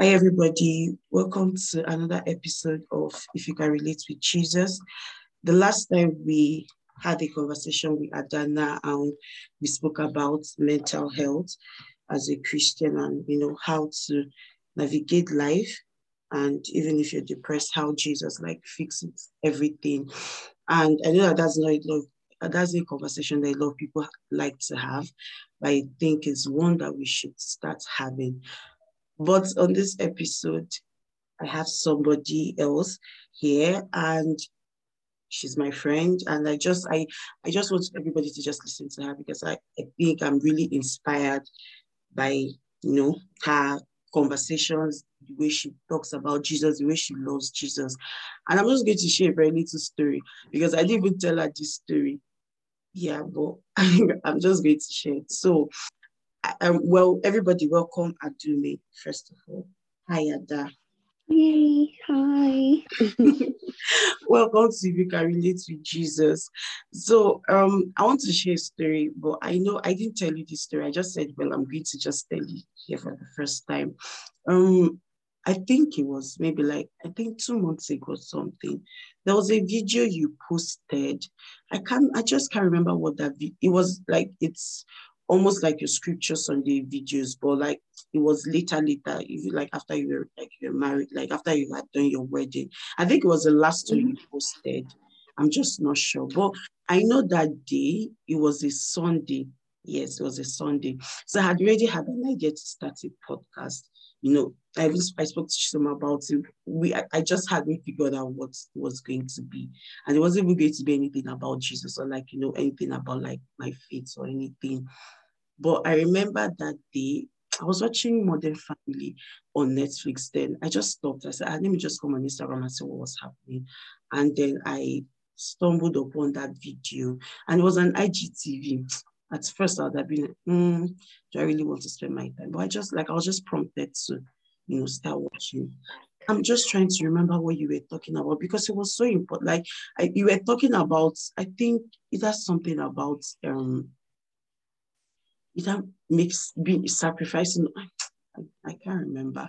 Hi, everybody. Welcome to another episode of If You Can Relate with Jesus. The last time we had a conversation with Adana and we spoke about mental health as a Christian and, you know, how to navigate life. And even if you're depressed, how Jesus like fixes everything. And I know that that's not that's a conversation that a lot of people like to have, but I think it's one that we should start having but on this episode, I have somebody else here and she's my friend and I just I I just want everybody to just listen to her because I, I think I'm really inspired by you know her conversations, the way she talks about Jesus, the way she loves Jesus. And I'm just going to share a very little story because I didn't even tell her this story. Yeah, but I'm just going to share it. So um, well, everybody, welcome Adume, first of all. Hi, Ada. Yay, hi. welcome to If You Can Relate with Jesus. So, um, I want to share a story, but I know I didn't tell you this story. I just said, well, I'm going to just tell you here for the first time. Um, I think it was maybe like, I think two months ago or something. There was a video you posted. I can't, I just can't remember what that, it was like, it's almost like your scripture Sunday videos, but like it was later, later, if you like after you were like you were married, like after you had done your wedding. I think it was the last one you mm-hmm. posted. I'm just not sure. But I know that day it was a Sunday. Yes, it was a Sunday. So I had already had an idea to start a podcast. You know, I was I spoke to some about it. We I, I just hadn't figured out what was going to be. And it wasn't even going to be anything about Jesus or like, you know, anything about like my faith or anything. But I remember that day, I was watching Modern Family on Netflix then. I just stopped. I said, ah, let me just come on Instagram and see what was happening. And then I stumbled upon that video and it was an IGTV. At first, I would have been like, mm, do I really want to spend my time? But I just like, I was just prompted to, you know, start watching. I'm just trying to remember what you were talking about because it was so important. Like I, you were talking about, I think it has something about um it makes being sacrificing. I, I can't remember,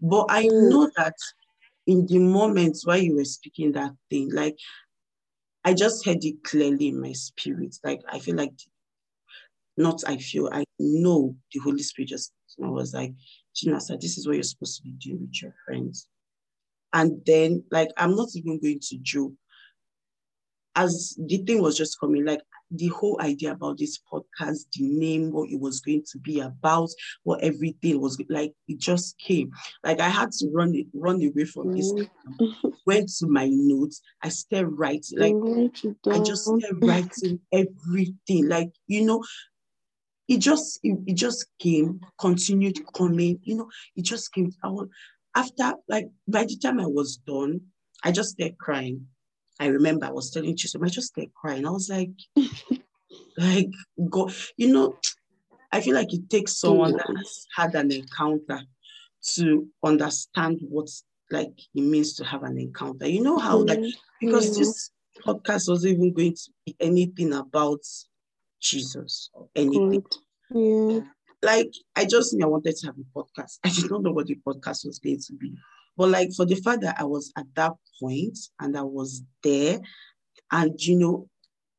but I mm. know that in the moment while you were speaking that thing, like I just heard it clearly in my spirit. Like I feel like not I feel, I know the Holy Spirit just I was like, Chinasa, this is what you're supposed to be doing with your friends. And then like I'm not even going to joke. As the thing was just coming, like the whole idea about this podcast, the name, what it was going to be about, what everything was like, it just came. Like I had to run it, run away from this. Mm-hmm. Went to my notes. I started writing, like I just started writing everything. Like, you know, it just it, it just came, continued coming, you know, it just came. I was, after like by the time I was done, I just started crying. I remember I was telling Chisom, I just started crying. I was like, like, go, you know, I feel like it takes someone that has had an encounter to understand what like it means to have an encounter. You know how like because mm-hmm. this podcast wasn't even going to be anything about Jesus or anything. Yeah. Like I just knew I wanted to have a podcast. I did not know what the podcast was going to be. But like for the fact that I was at that point and I was there, and you know,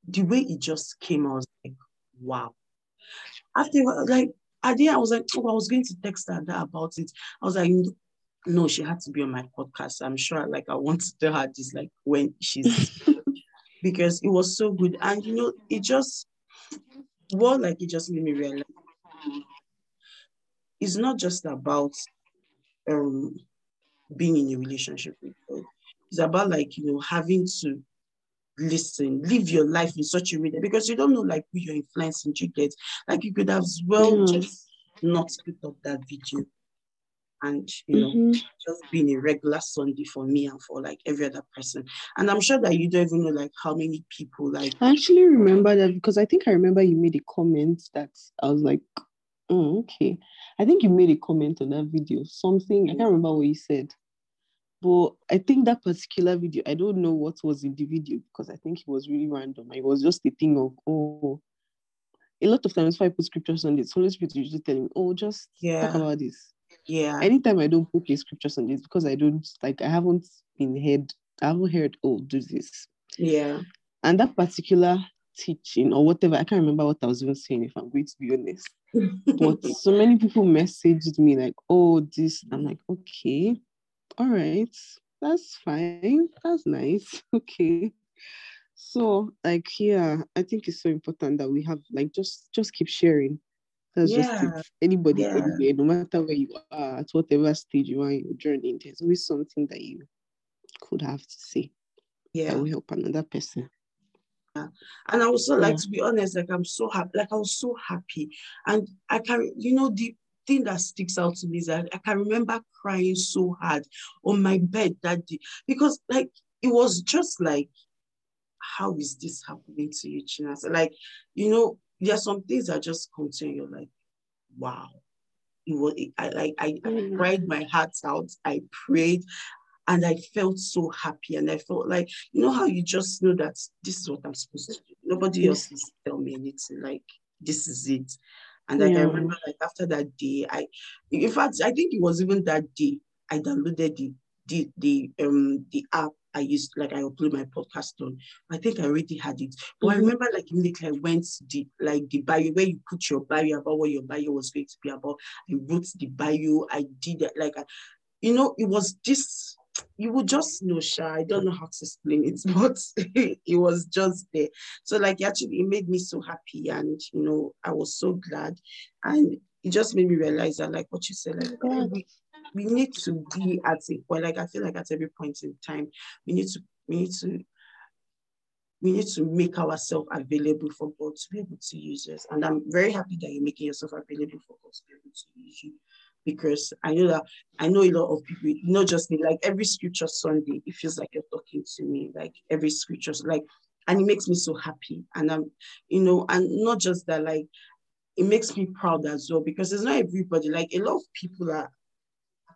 the way it just came, I was like, wow. After like I did, I was like, oh, I was going to text her about it. I was like, no, she had to be on my podcast. I'm sure like I want to tell her this like when she's because it was so good. And you know, it just well, like it just made me realize it's not just about um being in a relationship with God. It's about like, you know, having to listen, live your life in such a way that because you don't know like who you're influencing, you get like you could have as well mm. just not picked up that video and you know mm-hmm. just being a regular Sunday for me and for like every other person. And I'm sure that you don't even know like how many people like I actually remember that because I think I remember you made a comment that I was like, oh, okay. I think you made a comment on that video, something, I can't remember what you said. But I think that particular video, I don't know what was in the video because I think it was really random. It was just a thing of, oh, a lot of times if I put scriptures on this, Holy Spirit usually telling me, oh, just yeah. talk about this. Yeah. Anytime I don't put the scriptures on this because I don't like I haven't been heard, I haven't heard, oh, do this. Yeah. And that particular teaching or whatever, I can't remember what I was even saying if I'm going to be honest. But so many people messaged me like, oh, this. I'm like, okay, all right, that's fine. That's nice. Okay. So like yeah, I think it's so important that we have like just just keep sharing. That's just Yeah. it. Anybody, Yeah. anywhere, no matter where you are, at whatever stage you are in your journey, there's always something that you could have to say yeah. that will help another person. Yeah, And I also like Yeah. to be honest, like I'm so happy, like I was so happy. And I can, you know, the thing that sticks out to me is that I can remember crying so hard on my bed that day because like it was just like, how is this happening to you, Chinas? Like, you know, there are some things that just come to you, you're like, wow. It was I like I, I Mm. cried my heart out. I prayed and I felt so happy. And I felt like, you know how you just know that this is what I'm supposed to do. Nobody Yes. else is tell me anything. Like this is it. And like I remember like after that day, I in fact I think it was even that day I downloaded the the the um the app I used like I upload my podcast on. I think I already had it. But I Mhm. remember like immediately I went the like the bio where you put your bio about what your bio was going to be about. I wrote the bio, I did it like I, you know, it was just you would just know, Sha. I don't know how to explain it, but it was just there. So, like, actually, it made me so happy, and you know, I was so glad, and it just made me realize that, like, what you said, like, Yeah. We, need to be at a point, like, I feel like at every point in time, we need to, we need to, we need to make ourselves available for God to be able to use us. And I'm very happy that you're making yourself available for God to be able to use you because I know that I know a lot of people, not just me, like every scripture Sunday, it feels like you're talking to me, like every scripture, like, and it makes me so happy. And I'm, you know, and not just that, like, it makes me proud as well because it's not everybody, like, a lot of people are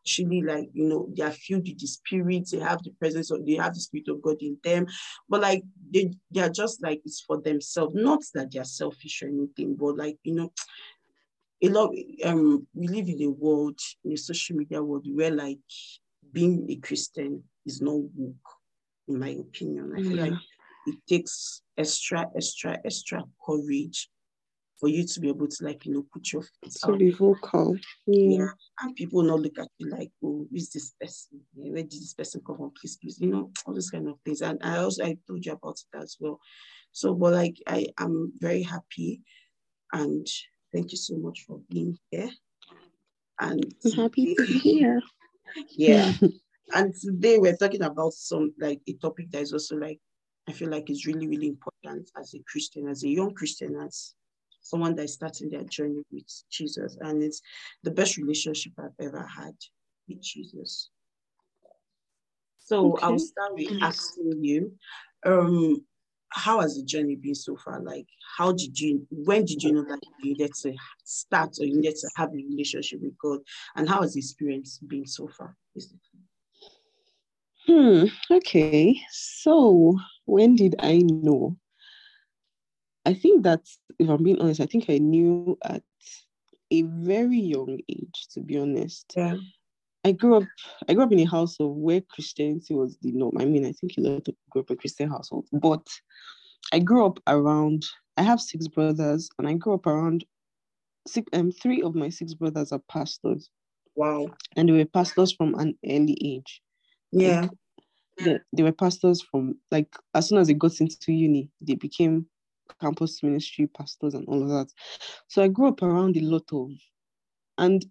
actually like, you know, they are filled with the spirit, they have the presence of, they have the spirit of God in them, but like, they, they are just like, it's for themselves, not that they're selfish or anything, but like, you know, a lot um we live in a world in a social media world where like being a christian is not woke in my opinion. I feel like it takes extra extra extra courage for you to be able to like you know put your feet To out be vocal. yeah. Yeah. and people not look at you like oh who is this person where did this person come from please please you know all those kind of things and i also i told you about it as well so but like i am very happy and thank you so much for being here and I'm happy to be here. yeah and today we're talking about some like a topic that is also like i feel like is really really important as a christian as a young christian as someone that is starting their journey with jesus and it's the best relationship i've ever had with jesus so i'll start with asking you um how has the journey been so far like how did you when did you know that you needed to start or you needed to have a relationship with god and how has the experience been so far? Hmm. Okay. So when did I know? I think that if I'm being honest, I think I knew at a very young age, to be honest. yeah I grew up I grew up in a household where Christianity was the norm. I mean, I think a lot of people grew up in Christian households, but I grew up around I have six brothers and I grew up around six um three of my six brothers are pastors wow and they were pastors from an early age. yeah They, they were pastors from like as soon as they got into uni, they became campus ministry pastors and all of that. So I grew up around a lot of and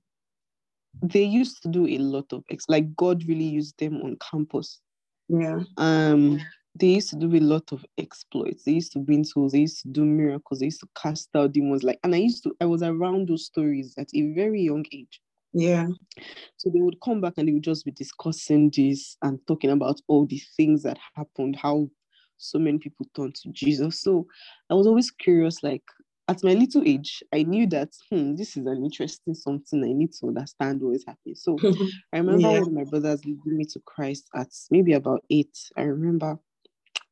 they used to do a lot of like God really used them on campus. yeah. Um they used to do a lot of exploits. They used to win souls. They used to do miracles. They used to cast out demons. Like and i used to i was around those stories at a very young age. Yeah. So they would come back and they would just be discussing this and talking about all the things that happened how so many people turned to jesus so i was always curious like at my little age i knew that hmm, this is an interesting something i need to understand what is happening so I remember Yeah. my brothers leading me to Christ at maybe about eight. I remember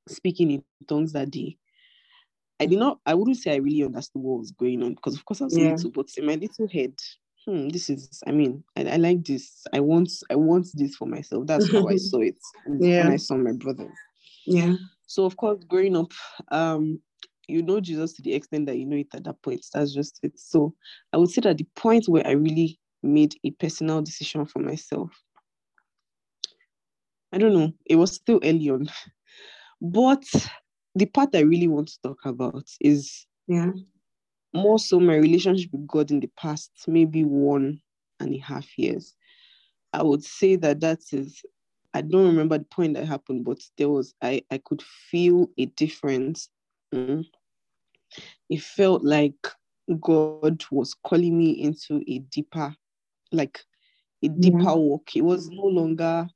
speaking in tongues that day. I did not, I wouldn't say I really understood what was going on because, of course, I was Yeah. little, but in my little head, hmm, this is I mean, I, I like this. I want I want this for myself. That's how I saw it Yeah. when I saw my brother. Yeah. So of course, growing up, um, you know Jesus to the extent that you know it at that point. That's just it. So I would say that the point where I really made a personal decision for myself. I don't know, it was still early on. But the part I really want to talk about is Yeah. more so my relationship with God in the past, maybe one and a half years. I would say that that is, I don't remember the point that happened, but there was, I, I could feel a difference. Mm. It felt like God was calling me into a deeper, like a deeper Yeah. walk. It was no longer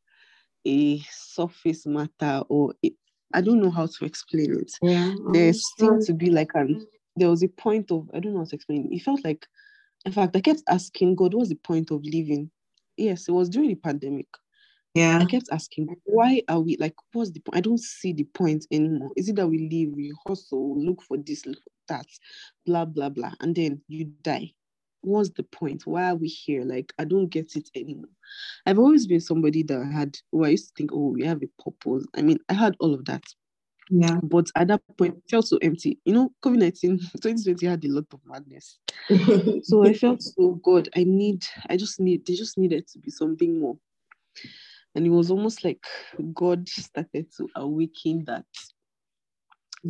a surface matter or it, I don't know how to explain it Yeah. there seemed to be like an there was a point of I don't know how to explain. It felt like, in fact, I kept asking God, what's the point of living? Yes, it was during the pandemic. Yeah. I kept asking, why are we like, what's the point? I don't see the point anymore. Is it that we live, we hustle, look for this, look for that, blah, blah, blah, and then you die? What's the point? Why are we here? Like, I don't get it anymore. I've always been somebody that had, oh, I used to think, oh, we have a purpose. I mean, I had all of that. Yeah. But at that point, it felt so empty. You know, COVID 19, 2020 had a lot of madness. So I felt so God, I need, I just need, they just needed to be something more. And it was almost like God started to awaken that,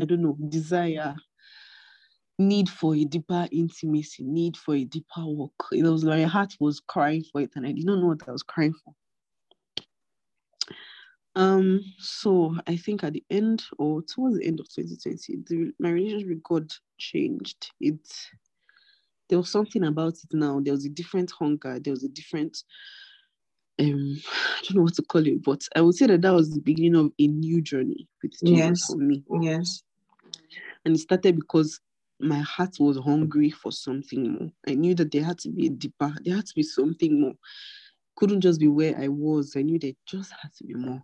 I don't know, desire, need for a deeper intimacy, need for a deeper walk. It was like my heart was crying for it, and I didn't know what I was crying for. Um, so I think at the end or towards the end of 2020, the, my relationship with God changed. It there was something about it now. There was a different hunger. There was a different um, I don't know what to call it, but I would say that that was the beginning of a new journey with Jesus Yes. for me. yes. And it started because my heart was hungry for something more. I knew that there had to be a deeper, there had to be something more. Couldn't just be where I was. I knew there just had to be more.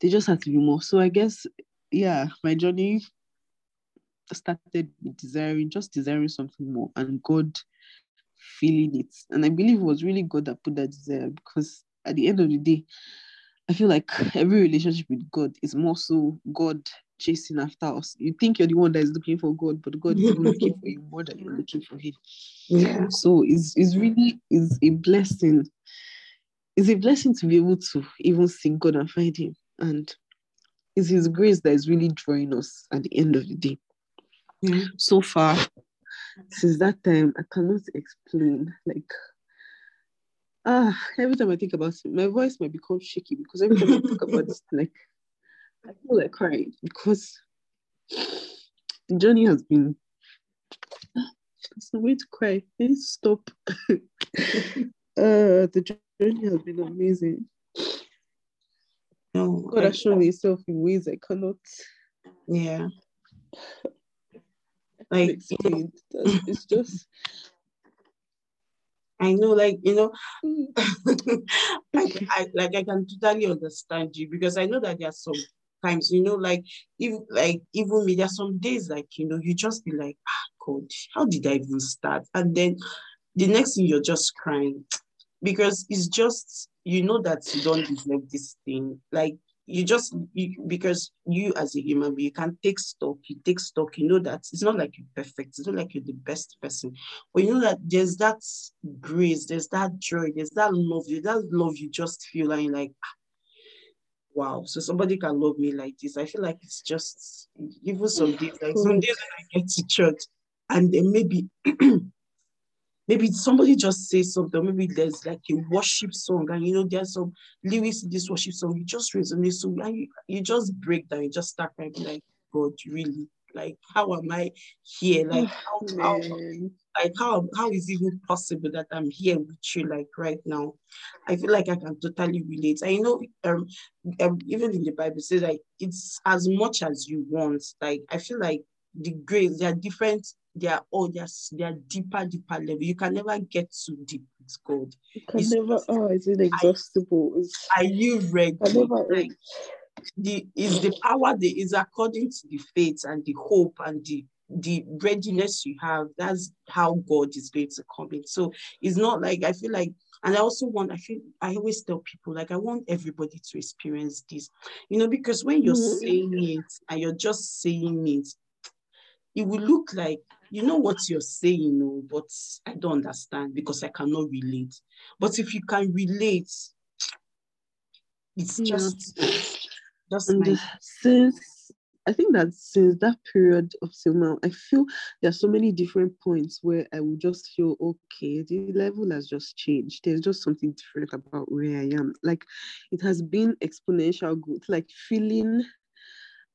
There just had to be more. So I guess, yeah, my journey started with desiring, just desiring something more, and God feeling it. And I believe it was really God that put that desire because at the end of the day, I feel like every relationship with God is more so God chasing after us. You think you're the one that is looking for God, but God is looking for you more than you're looking for Him. Yeah. So it's, it's really is a blessing. It's a blessing to be able to even seek God and find Him. And it's His grace that is really drawing us at the end of the day. Yeah. So far, since that time, I cannot explain. Like, ah, every time I think about it, my voice might become shaky because every time I talk about this, like, I feel like crying because the journey has been. It's no way to cry. To stop. uh, the journey has been amazing. No. God has shown Himself in ways I cannot yeah. Like you know, It's just. I know, like you know, I, I like I can totally understand you because I know that there are some times, you know, like if like even me, there are some days like you know, you just be like, ah God, how did I even start? And then the next thing you're just crying because it's just you know that you don't deserve this thing. Like you just you, because you as a human being, you can take stock, you take stock, you know that it's not like you're perfect, it's not like you're the best person. But you know that there's that grace, there's that joy, there's that love, there's that love you just feel and like, "Ah, wow, so somebody can love me like this. I feel like it's just even some days, like some days when I get to church and then maybe maybe somebody just says something, maybe there's like a worship song, and you know, there's some lyrics in this worship song, you just resonate so and you, you just break down, you just start crying, like, God, really? Like, how am I here? Like, how, how, like how how is it even possible that I'm here with you like right now? I feel like I can totally relate. I know um, um even in the Bible it says like it's as much as you want. Like I feel like the grace, they are different, they are all are, they are deeper, deeper level. You can never get too deep with God. You can It's never. just- Oh, it's inexhaustible. It's, Are you ready? Never. Like, the is the power that is according to the faith and the hope and the the readiness you have, that's how God is going to come in. So it's not like I feel like, and I also want, I feel I always tell people like I want everybody to experience this, you know, because when you're mm-hmm. saying it and you're just saying it, it will look like you know what you're saying, but I don't understand because I cannot relate. But if you can relate, it's yeah. just just my... since I think that since that period of Silma, I feel there are so many different points where I will just feel okay, the level has just changed. There's just something different about where I am. Like it has been exponential growth, like feeling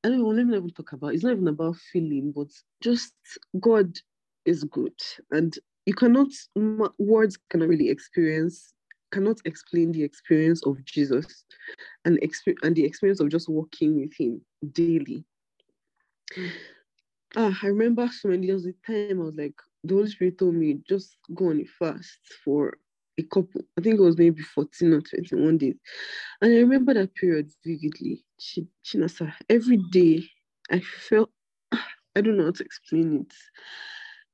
I don't even let me even talk about it's not even about feeling, but just God is good. And you cannot words cannot really experience cannot explain the experience of Jesus and experience and the experience of just walking with him daily. Ah, I remember so many years the time I was like, the Holy Spirit told me just go on a fast for a couple, I think it was maybe 14 or 21 days. And I remember that period vividly. She, Chinasa, every day I felt, I don't know how to explain it.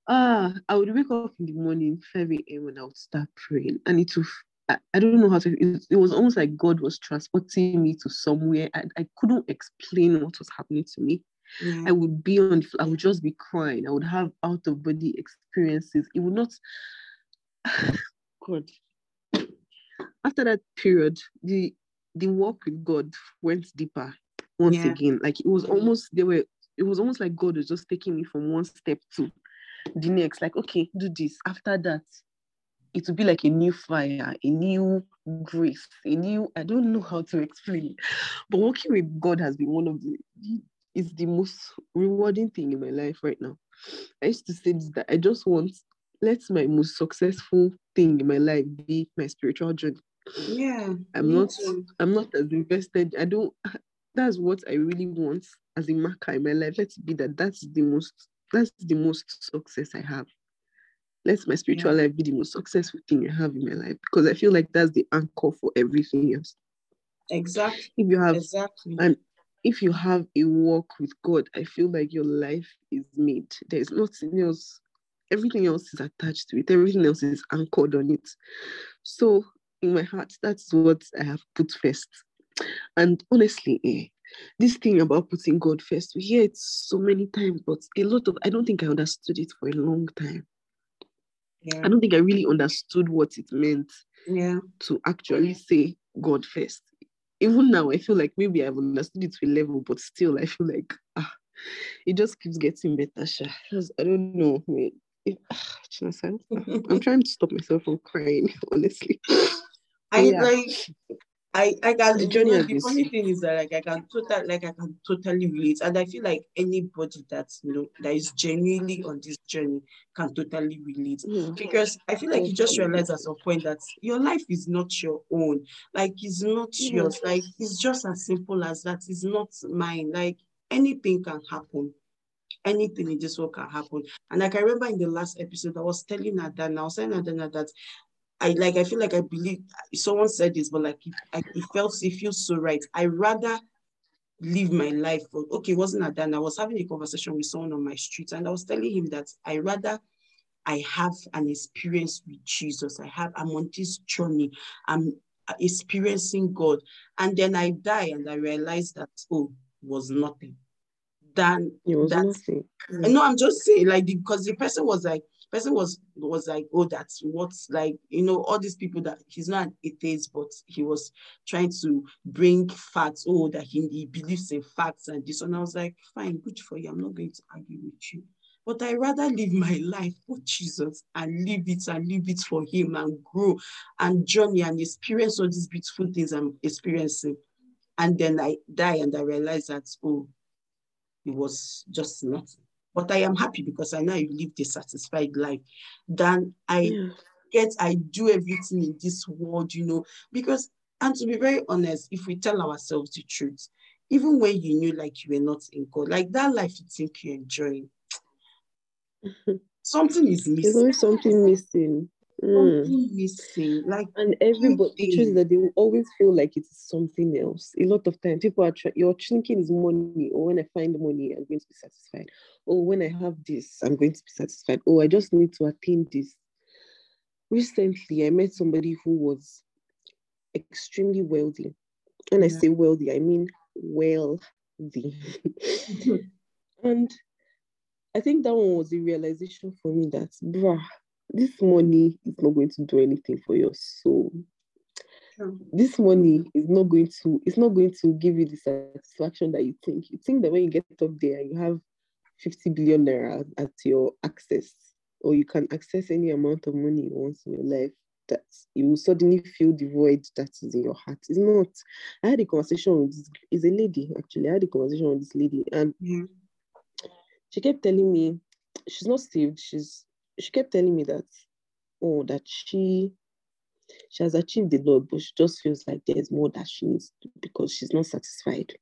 Ah, I would wake up in the morning, 5 a.m., and I would start praying. And it was, I, I don't know how to, it, it, was almost like God was transporting me to somewhere. I, I couldn't explain what was happening to me. Yeah. I would be on, I would just be crying. I would have out of body experiences. It would not, God. After that period, the the walk with God went deeper once yeah. again. Like it was almost they were it was almost like God was just taking me from one step to the next. Like, okay, do this. After that, it will be like a new fire, a new grace, a new I don't know how to explain it. But working with God has been one of the is the most rewarding thing in my life right now. I used to say this that I just want let my most successful thing in my life be my spiritual journey. Yeah. I'm not too. I'm not as invested. I don't that's what I really want as a marker in my life. Let's be that that's the most that's the most success I have. Let my spiritual yeah. life be the most successful thing I have in my life because I feel like that's the anchor for everything else. Exactly. If you have exactly and if you have a walk with God, I feel like your life is made. There's nothing else everything else is attached to it, everything else is anchored on it. So, in my heart, that's what I have put first. And honestly, eh, this thing about putting God first, we hear it so many times, but a lot of I don't think I understood it for a long time. Yeah. I don't think I really understood what it meant yeah. to actually say God first. Even now, I feel like maybe I've understood it to a level, but still, I feel like ah, it just keeps getting better. I don't know. if, I'm trying to stop myself from crying, honestly. I yeah. like I I can the, know, the funny thing is that like I can totally like I can totally relate. And I feel like anybody that's you know that is genuinely on this journey can totally relate. Mm. Because I feel like you just realize at some point that your life is not your own. Like it's not mm. yours. Like it's just as simple as that. It's not mine. Like anything can happen anything in this world can happen. And like I remember in the last episode, I was telling Adana, I was telling Adana that I like I feel like I believe someone said this, but like it, it felt it feels so right. I rather live my life for okay, it wasn't Adana. I was having a conversation with someone on my street, and I was telling him that I rather I have an experience with Jesus. I have I'm on this journey. I'm experiencing God, and then I die and I realize that oh, was nothing than that. Mm. No, I'm just saying, like, because the person was like, person was was like, oh, that's what's like, you know, all these people that he's not an atheist, but he was trying to bring facts, oh, that he, he believes in facts and this. And I was like, fine, good for you. I'm not going to argue with you. But I rather live my life for Jesus and live it and live it for him and grow and journey and experience all these beautiful things I'm experiencing. And then I die and I realize that, oh, it was just nothing. But I am happy because I know I lived a satisfied life. Then I yeah. get, I do everything in this world, you know, because, and to be very honest, if we tell ourselves the truth, even when you knew like you were not in God, like that life you think you're enjoying, something is missing. There's always something missing. Mm. Missing. Like And everybody, the truth is that they will always feel like it's something else. A lot of time, people are trying, your thinking is money, or when I find money, I'm going to be satisfied. Or when I have this, I'm going to be satisfied. Oh, I just need to attain this. Recently, I met somebody who was extremely wealthy. When I say wealthy, I mean wealthy. and I think that one was a realization for me that, bruh, this money is not going to do anything for your soul. This money is not going to, it's not going to give you the satisfaction that you think. You think that when you get up there, you have 50 billion naira at your access, or you can access any amount of money you want in your life, that you will suddenly feel the void that is in your heart. It's not. I had a conversation with this, is a lady actually. I had a conversation with this lady, and Yeah. she kept telling me she's not saved. She's she kept telling me that oh that she she has achieved a lot, but she just feels like there's more that she needs to because she's not satisfied.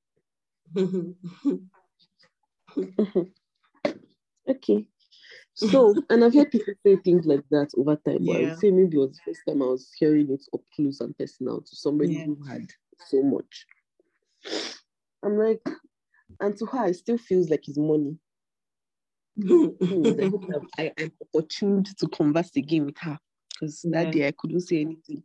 Okay. So, and I've heard people say things like that over time, but I would say maybe it was the first time I was hearing it up close and personal to somebody Yeah. who had so much. I'm like, and to her, it still feels like it's money. I hope that I am opportune to converse again with her because that day I couldn't say anything.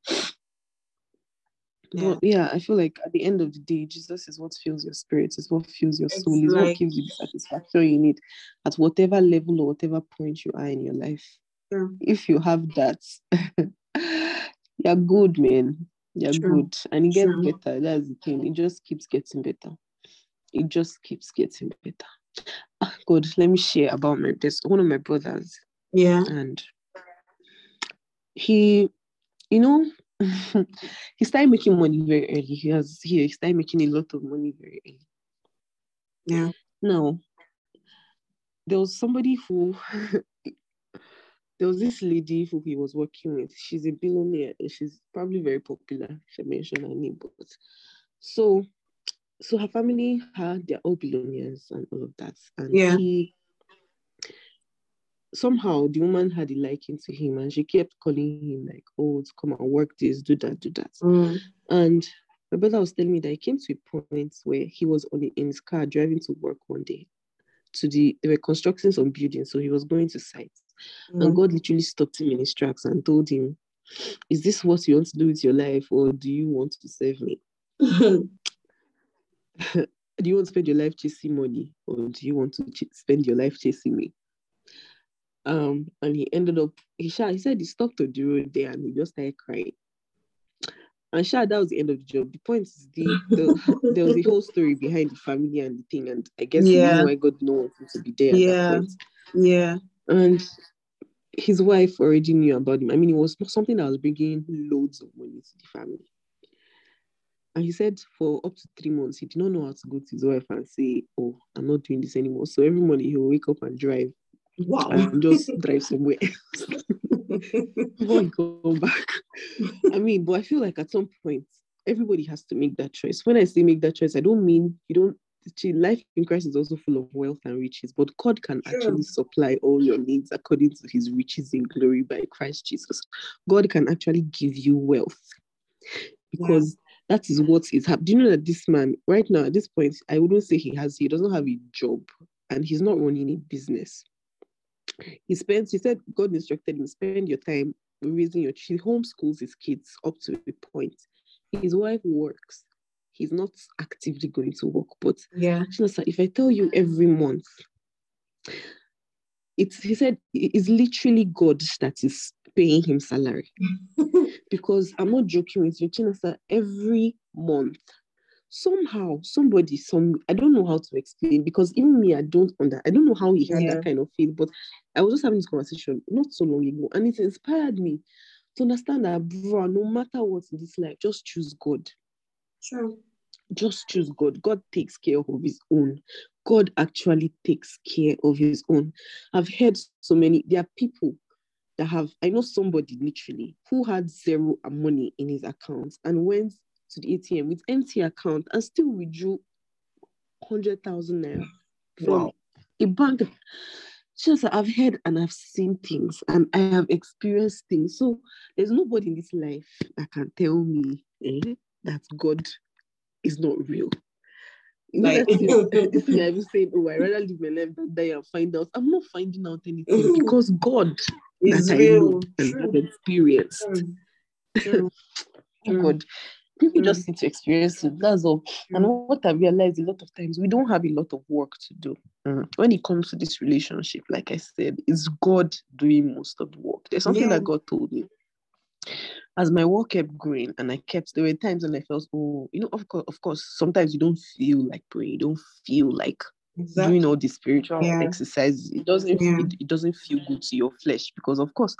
Yeah. But yeah, I feel like at the end of the day, Jesus is what fills your spirit, is what fills your soul, is like- what gives you the satisfaction you need at whatever level or whatever point you are in your life. True. If you have that, you're good, man. You're True. good. And it gets True. better. That's the thing. It just keeps getting better. It just keeps getting better. Ah, God, let me share about my there's one of my brothers. Yeah. and he you know he started making money very early. He has he started making a lot of money very early. Yeah. now there was somebody who there was this lady who he was working with. She's a billionaire and she's probably very popular. If i mention her name but so so her family had they're all billionaires and all of that and Yeah. he somehow the woman had a liking to him and she kept calling him like oh to come and work this do that do that Mm. and my brother was telling me that he came to a point where he was on in his car driving to work one day to the they were constructing some buildings so he was going to site and Mm. god literally stopped him in his tracks and told him is this what you want to do with your life or do you want to serve me do you want to spend your life chasing money or do you want to ch- spend your life chasing me um and he ended up he, sha, he said he stopped on the road there and he just started crying and sure, that was the end of the job the point is the, the there was a whole story behind the family and the thing and i guess the Yeah. reason why god want him to be there Yeah. yeah. and his wife already knew about him. I mean, it was something that was bringing loads of money to the family. And he said for up to three months, he did not know how to go to his wife and say, Oh, I'm not doing this anymore. So every morning he'll wake up and drive Wow. and just drive somewhere else before he come back. I mean, but I feel like at some point, everybody has to make that choice. When I say make that choice, I don't mean you don't. see, Life in Christ is also full of wealth and riches, but God can True. actually supply all your needs according to his riches in glory by Christ Jesus. God can actually give you wealth because that is what is happening. Do you know that this man, right now, at this point, I wouldn't say he has, he doesn't have a job and he's not running a business. He spends, he said, God instructed him, spend your time raising your he homeschools his kids up to a point. His wife works. He's not actively going to work, but yeah. If I tell you every month, it's he said it's literally God that is paying him salary. because I'm not joking with you, Chinasa, every month, somehow somebody, some I don't know how to explain because even me, I don't under I don't know how he had Yeah. that kind of feel, but I was just having this conversation not so long ago, and it inspired me to understand that bro, no matter what in this life, just choose God True. just choose God. God takes care of his own. God actually takes care of his own. I've heard so many, there are people that have, I know somebody literally who had zero money in his account and went to the ATM with empty account and still withdrew 100,000 naira from Wow. a bank. just I've heard and I've seen things and I have experienced things. So there's nobody in this life that can tell me eh, that God is not real. Like- this thing I've saying, oh, I rather live my life than die and find out. I'm not finding out anything because God It's that I real. know and True. have experienced. True. True. Oh God, people Mm. just need to experience it. That's all. And what I realized a lot of times, we don't have a lot of work to do. Mm. When it comes to this relationship, like I said, it's God doing most of the work. There's something Yeah. that God told me. As my work kept growing, and I kept, there were times when I felt, oh, you know, of course, of course, sometimes you don't feel like praying, you don't feel like Exactly. doing all the spiritual Yeah. exercises. It doesn't, Yeah. it, it doesn't feel good to your flesh because, of course,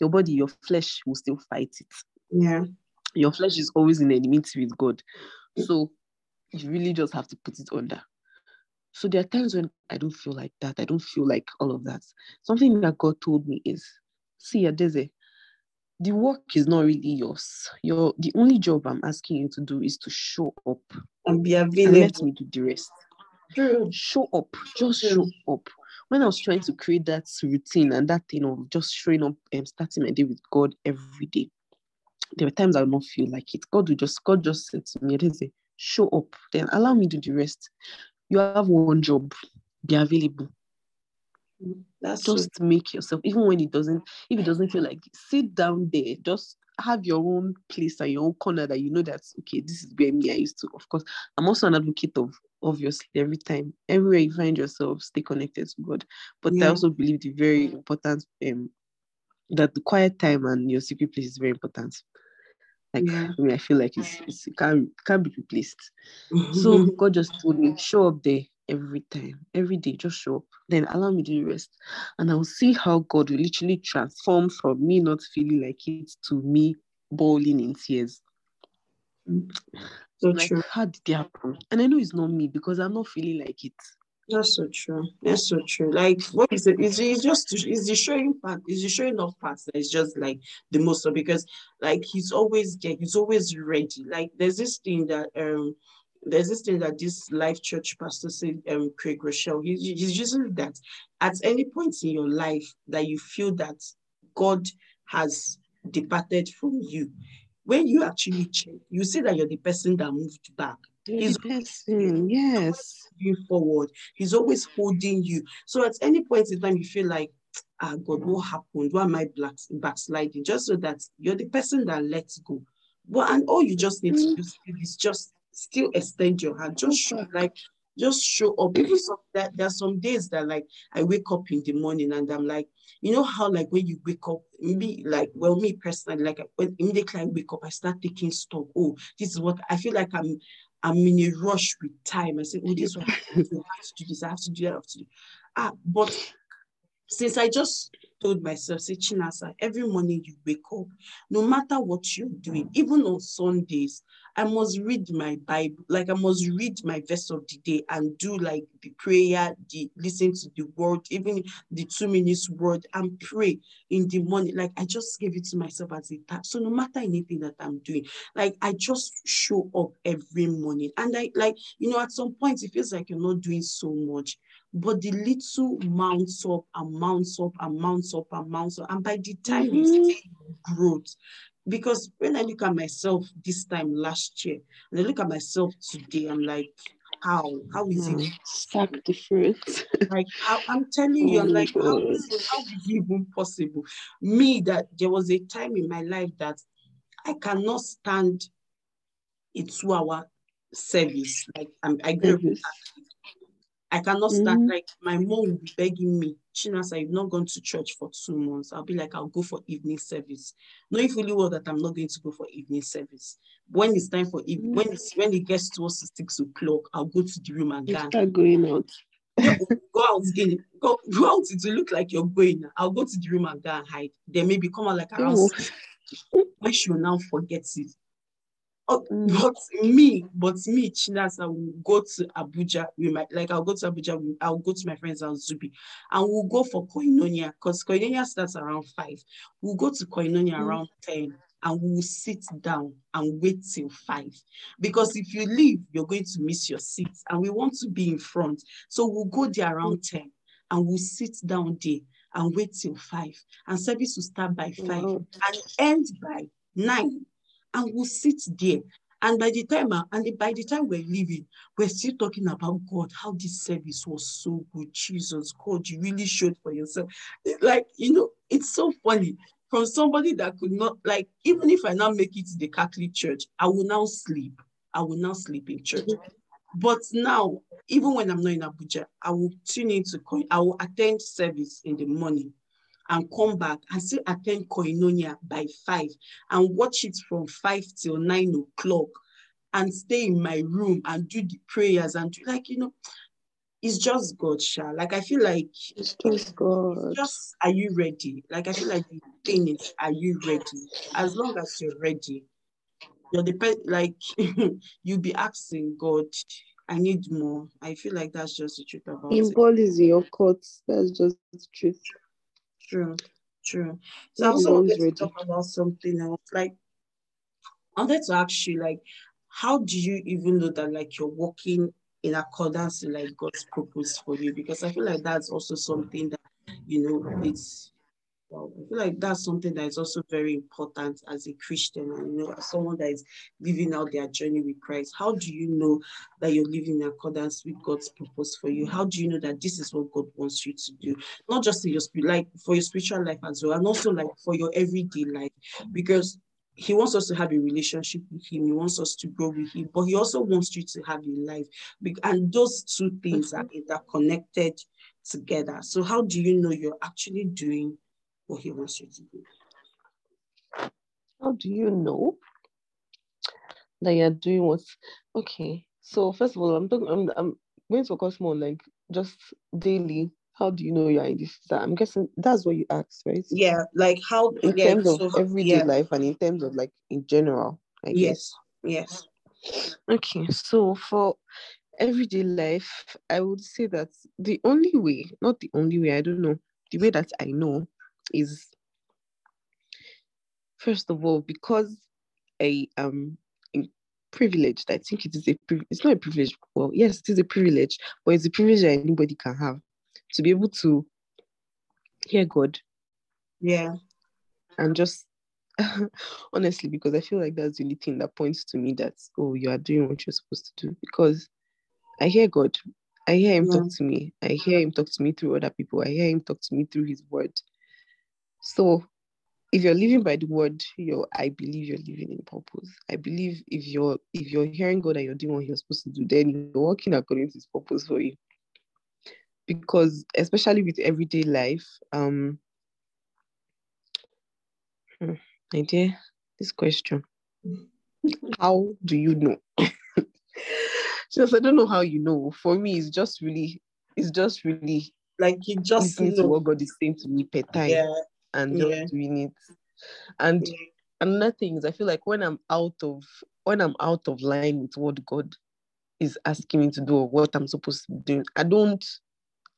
your body, your flesh will still fight it Yeah. your flesh is always in enmity with God. So you really just have to put it under. So there are times when I don't feel like that. I don't feel like all of that. Something that God told me is, see, Adaeze, the work is not really yours. Your the only job I'm asking you to do is to show up And be and available. let me do the rest. True. Show up, just show up. When I was trying to create that routine and that thing of just showing up and starting my day with God every day, there were times I would not feel like it. God would just, God just said to me, "Adaeze, show up, then allow me to do the rest. You have one job, be available. Mm, that's so Just make yourself, even when it doesn't, if it doesn't feel like it, sit down there, just have your own place and your own corner that you know that's okay, this is where me I used to. Of course, I'm also an advocate of obviously every time, everywhere you find yourself, stay connected to God. But I also believe the very important um that the quiet time and your secret place is very important. Like Yeah. I mean, I feel like it's, it's it can't it can't be replaced. So God just told me, show up there every time, every day, just show up. Then allow me to rest. And I'll see how God will literally transform from me not feeling like it to me bawling in tears. So like, true. how did it happen? And I know it's not me because I'm not feeling like it. That's so true. That's so true. Like what is it? It's, it's just it's the showing part, it's the showing off part that is just like the most of because like he's always get he's always ready. Like there's this thing that um there's this thing that this life church pastor said, um Craig Groeschel, he's, he's using that at any point in your life that you feel that God has departed from you. When you actually check, you see that you're the person that moved back. He's the person, yes. moving forward. He's always holding you. So at any point in time, you feel like, ah, God, what happened? Why am I black, backsliding? Just so that you're the person that lets go. But and all you just need to do is just still extend your hand. Just show, like, just show up. Even some that there are some days that like I wake up in the morning and I'm like, you know how like when you wake up, maybe like well, me personally, like when immediately I wake up, I start taking stock. Oh, this is what I feel like I'm I'm in a rush with time. I say, oh, this one, I have to do this, I have to do that, I have to do. Ah, but since I just told myself, say, Chinasa, every morning you wake up, no matter what you're doing, even on Sundays, I must read my Bible, like I must read my verse of the day and do like the prayer, the listen to the word, even the two minutes word, and pray in the morning. Like I just gave it to myself as a task. So no matter anything that I'm doing, like I just show up every morning. And I like, you know, at some point it feels like you're not doing so much but the little mounts up and mounts up and mounts up and mounts up. And by the time Mhm. you growth, because when I look at myself this time last year, and I look at myself today, I'm like, how? How is it? Mm, the fruit. Like how, I'm telling you, Oh I'm like, how, is it- how is it even possible? Me, that there was a time in my life that I cannot stand a two-hour service. Like I'm, I grew up. I cannot stand Mhm. like my mom will be begging me, Chinasa, I've not gone to church for two months. I'll be like, I'll go for evening service. Knowing fully well that I'm not going to go for evening service. When it's time for evening, Mhm. when it's when it gets towards six o'clock, I'll go to the room and You go start going out. go out again. Go, go out it will look like you're going. I'll go to the room and go and hide. Then maybe come out like around Oh. when will now forget it. Oh, Mm. but me, but me, Chinasa will go to Abuja. We might like I'll go to Abuja. I'll go to my friend's house, Zubi, and we'll go for Koinonia because Koinonia starts around five. We'll go to Koinonia Mm. around ten, and we'll sit down and wait till five. Because if you leave, you're going to miss your seat, and we want to be in front. So we'll go there around ten. and we'll sit down there and wait till five. And service will start by five Wow. and end by nine. And we'll sit there. And by the time uh, and by the time we're leaving, we're still talking about God, how this service was so good. Jesus, God, you really showed for yourself. Like, you know, it's so funny. From somebody that could not, like, even if I now make it to the Catholic Church, I will now sleep. I will now sleep in church. But now, even when I'm not in Abuja, I will tune into. I will attend service in the morning and come back and still attend koinonia by five and watch it from five till nine o'clock and stay in my room and do the prayers and do like you know, it's just God, Sha. Like I feel like It's just God. it's just are you ready? Like I feel like the thing is, are you ready? As long as you're ready, you're depend like you'll be asking God, I need more. I feel like that's just the truth about In it. is in your court. That's just the truth. True, true. So I also wanted to talk about something else. Like I wanted to ask you, like, how do you even know that like you're working in accordance to like God's purpose for you? Because I feel like that's also something that you know it's well, I feel like that's something that is also very important as a Christian and you know as someone that is living out their journey with Christ. How do you know that you're living in accordance with God's purpose for you? How do you know that this is what God wants you to do? Not just in your spirit, like for your spiritual life as well, and also like for your everyday life, because he wants us to have a relationship with him. He wants us to grow with him, but he also wants you to have a life. And those two things are interconnected together. So how do you know you're actually doing what he wants you to do? How do you know that you're doing what? Okay, so first of all, I'm talking. I'm, I'm going to focus more on like just daily. How do you know you're in this? I'm guessing that's what you asked, right? Yeah, like how In yeah, terms of so everyday yeah, life and in terms of like in general, I guess. yes, yes. Okay, so for everyday life, I would say that the only way, not the only way, I don't know, the way that I know is first of all, because I am um, in- privileged, I think it is a it's not a privilege. Well, yes, it is a privilege, but it's a privilege that anybody can have to be able to hear God Yeah, and just honestly, because I feel like that's the only thing that points to me that oh, you are doing what you're supposed to do. Because I hear God, I hear Him talk to me, I hear Him talk to me through other people, I hear Him talk to me through His word. So if you're living by the word, you're I believe you're living in purpose. I believe if you're if you're hearing God and you're doing what you're supposed to do, then you're working according to His purpose for you. Because especially with everyday life, um, hmm, my dear, this question. how do you know? just I don't know how you know. For me, it's just really, it's just really like you just to know. what God is saying to me per time Yeah, and just yeah. doing it. And yeah. another thing is I feel like when I'm out of when I'm out of line with what God is asking me to do or what I'm supposed to be doing, I don't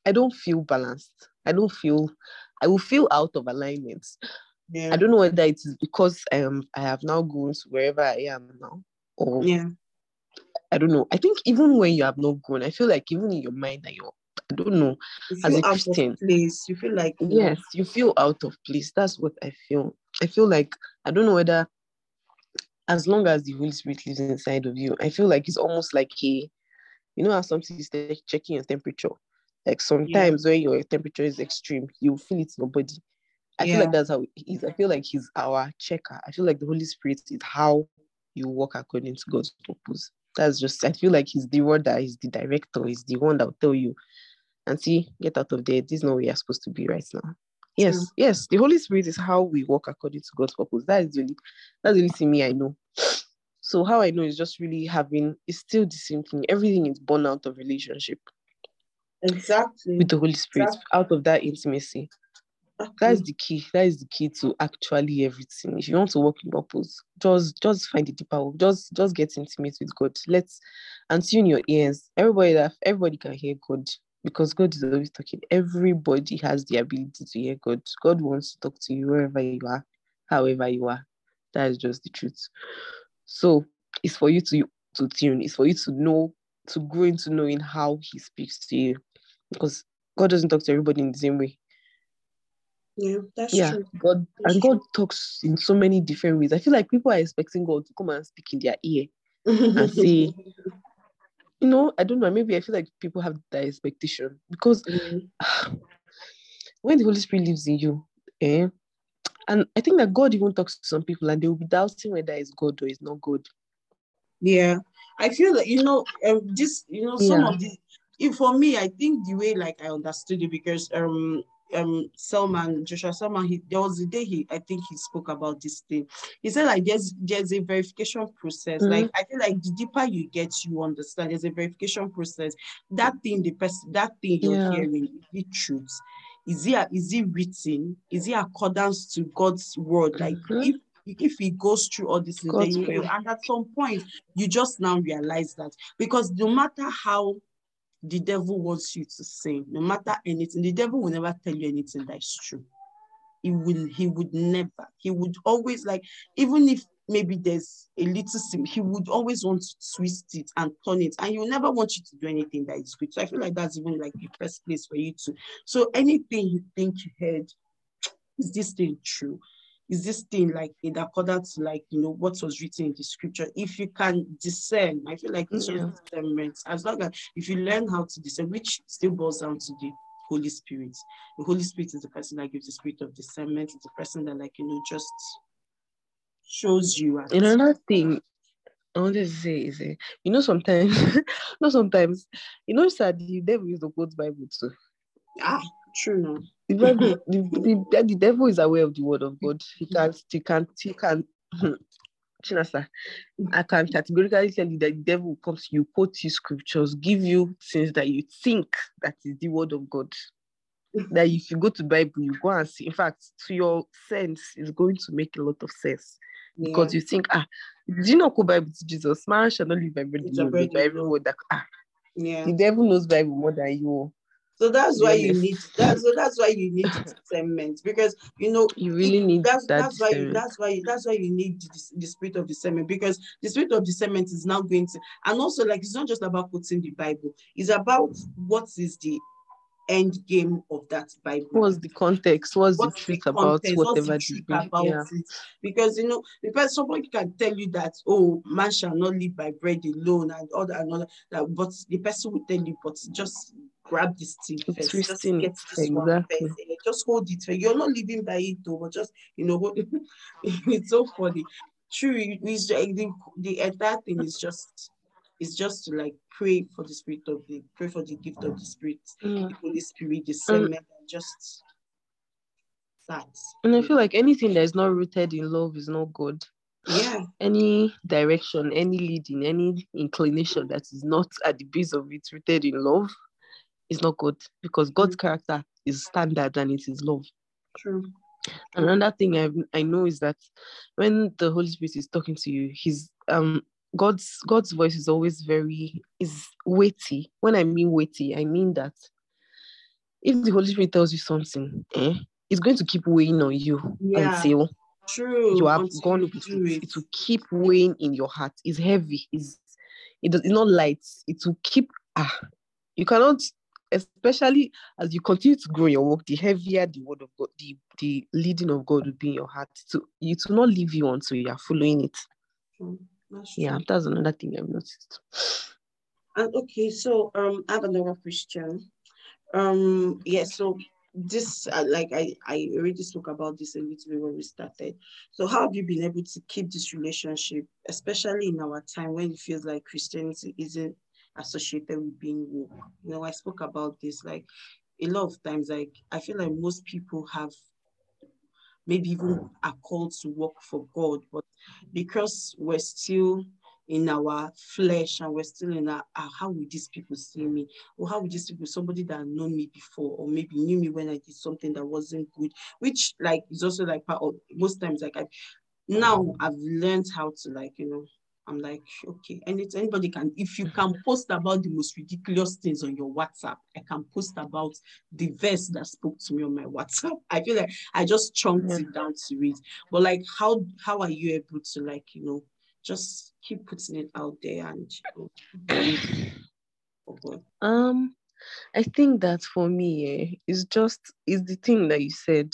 I don't feel balanced. I don't feel I will feel out of alignment. yeah. I don't know whether it is because I am I have now grown to wherever I am now, or Yeah, I don't know. I think even when you have not grown, I feel like even in your mind that you're I don't know. you As feel a out Christian, of place. You feel like yes, you feel out of place. That's what I feel. I feel like I don't know whether as long as the Holy Spirit lives inside of you, I feel like it's almost like a you know how something is checking your temperature. Like sometimes when your temperature is extreme, you feel it in your body. I feel like that's how he is. I feel like he's our checker. I feel like the Holy Spirit is how you walk according to God's purpose. That's just I feel like he's the one that is the director, he's the one that will tell you, and see, get out of there. This is not where you're supposed to be right now. Yes, yes, the Holy Spirit is how we walk according to God's purpose. That is the only that's the only thing me I know. So how I know is just really having it's still the same thing. Everything is born out of relationship Exactly. with the Holy Spirit, Exactly. out of that intimacy. That's the key. That is the key to actually everything. If you want to work in purpose, just just find the deeper work. Just just get intimate with God. Let's and tune your ears. Everybody that everybody can hear God because God is always talking. Everybody has the ability to hear God. God wants to talk to you wherever you are, however you are. That is just the truth. So it's for you to to tune. It's for you to know to grow into knowing how He speaks to you. Because God doesn't talk to everybody in the same way. Yeah, that's yeah, true. God That's and God talks in so many different ways. I feel like people are expecting God to come and speak in their ear. and see. You know, I don't know. Maybe I feel like people have that expectation because when the Holy Spirit lives in you, eh? And I think that God even talks to some people and they will be doubting whether it's God or it's not God. Yeah, I feel that you know, um, this you know, some Yeah. of the. If for me, I think the way like I understood it because um um Selman Joshua Selman he there was a day he I think he spoke about this thing. He said like there's there's a verification process. Mhm. Like I feel like the deeper you get, you understand. There's a verification process. That thing the person that thing you're Yeah. hearing it truth. Is it is it written? Is it accordance to God's word? Like Mhm. if if he goes through all this, then you, you and at some point you just now realize that because no matter how the devil wants you to sin, no matter anything, the devil will never tell you anything that is true. He will, he would never, he would always like, even if maybe there's a little sim, he would always want to twist it and turn it, and he will never want you to do anything that is good. So I feel like that's even like the first place for you to. So anything you think you heard, is this thing true? Is this thing like in accordance to like you know what was written in the scripture? If you can discern, I feel like it's Yeah. discernment. As long as if you learn how to discern, which still boils down to the Holy Spirit. The Holy Spirit is the person that gives the spirit of discernment. It's the person that like you know just shows you. And another thing I wanted to say is, eh, you know, sometimes, not sometimes, you know, sad the devil is the God's Bible too. ah, true. The, Bible, the, the, the devil is aware of the word of God. He can't, he can't, he can't. Chinasa, I can categorically tell you that the devil comes, to you, quote you scriptures, give you things that you think that is the word of God. That if you go to Bible, you go and see. In fact, to your sense, it's going to make a lot of sense because you think, ah, did you not go Bible to Jesus? Man shall not live by bread alone, but by every word that ah, yeah. the devil knows Bible more than you. So that's why you need that's so that's why you need discernment because you know You really it- need that's that that's why you, that's why you, that's why you need the, the spirit of discernment because the spirit of discernment is now going to and also like it's not just about quoting the Bible. It's about what is the end game of that Bible. What's the context? What's the what's the truth about context, what's whatever the truth about Yeah. it? Because you know because somebody can tell you that oh man shall not live by bread alone and all that and all that, that but the person will tell you but just grab this thing It's first just get this one exactly. first eh, just hold it you're not living by it though but just you know it's so funny true it's the, the entire thing is just it's just to like pray for the spirit of the pray for the gift of the spirit Yeah. the Holy Spirit, discernment, and just that. And I feel like anything that is not rooted in love is not good. Yeah, Any direction, any leading, any inclination that is not at the base of it rooted in love is not good because God's character is standard and it is love. true. Another thing I I know is that when the Holy Spirit is talking to you, His um God's God's voice is always very is weighty. When I mean weighty, I mean that if the Holy Spirit tells you something, eh, it's going to keep weighing on you Yeah. until True. you have gone with it. it. will keep weighing in your heart. It's heavy. It's it does, it's not light. It will keep ah. You cannot, especially as you continue to grow your work, the heavier the word of God, the the leading of God will be in your heart. To you to not leave you until you are following it. That's Yeah, that's another thing I've noticed. And okay, so um, I have another question. Um, yeah, so this uh, like I I already spoke about this a little bit when we started. So how have you been able to keep this relationship, especially in our time when it feels like Christianity isn't associated with being woke? You know, I spoke about this like a lot of times. Like I feel like most people have maybe even are called to work for God, but because we're still in our flesh and we're still in our ah, how will these people see me or how will these people somebody that known me before or maybe knew me when i did something that wasn't good which like is also like part of most times like i now i've learned how to like you know i'm like okay and it's anybody can if you can post about the most ridiculous things on your whatsapp i can post about the verse that spoke to me on my whatsapp i feel like i just chunked Yeah. it down to read but like how how are you able to like you know just keep putting it out there and you know, doing it for God. Um, I think that for me, eh, it's just is the thing that you said.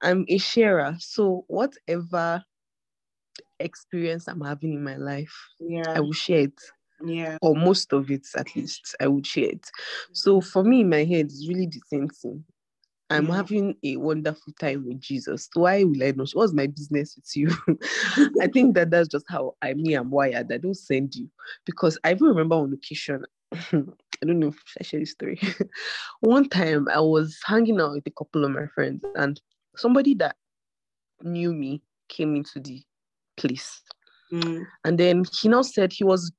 I'm a sharer, so whatever experience I'm having in my life, Yeah. I will share it, Yeah. or most of it at least. I would share it. So mm. for me, in my head, it's really the same thing. I'm Yeah. having a wonderful time with Jesus. Why will I not? What's my business with you? I think that that's just how I me I'm wired. I don't send you because I even remember on occasion. I don't know if I share this story. One time I was hanging out with a couple of my friends, and somebody that knew me came into the place, Mm. and then he now said he was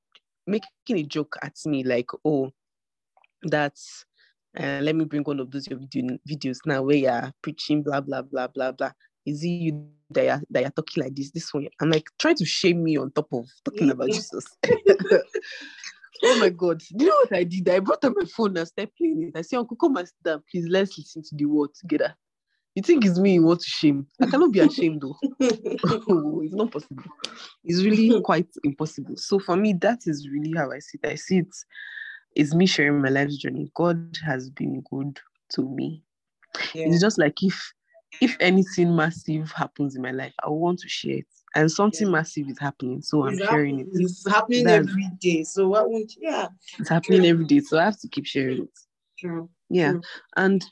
making a joke at me, like, "Oh, that's uh, let me bring one of those your video, videos now where you're preaching blah blah blah blah blah. Is it you that you're, that you're talking like this? This one, I'm like trying to shame me on top of talking about Jesus. oh my god! Do you know what I did? I brought up my phone and started playing it. I said, Uncle, come and sit down, please. Let's listen to the word together. You think it's me you want to shame? I cannot be ashamed though. it's not possible. It's really quite impossible. So for me, that is really how I see it. I see it is me sharing my life's journey. God has been good to me. yeah. It's just like if if anything massive happens in my life, I want to share it. And something Yeah. massive is happening, so I'm It's sharing it. It's happening That's- every day. So why won't yeah. It's happening every day, so I have to keep sharing it. True. Yeah. True. And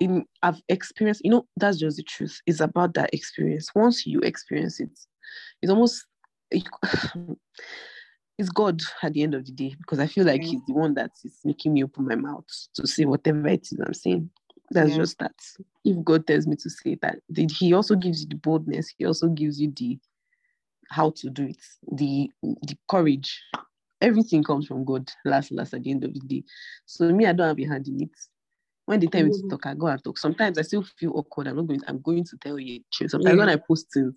in I've experienced, you know, that's just the truth. It's about that experience. Once you experience it, it's almost it's God at the end of the day because I feel like Yeah. He's the one that is making me open my mouth to say whatever it is I'm saying. That's Yeah. just that. If God tells me to say that, He also gives you the boldness. He also gives you the how to do it, the the courage. Everything comes from God. Last, last at the end of the day. So me, I don't have a hand in it. When the time me to Mhm. talk, I go and talk. Sometimes I still feel awkward. I'm not going. I'm going to tell you. Truth. Sometimes when I post things,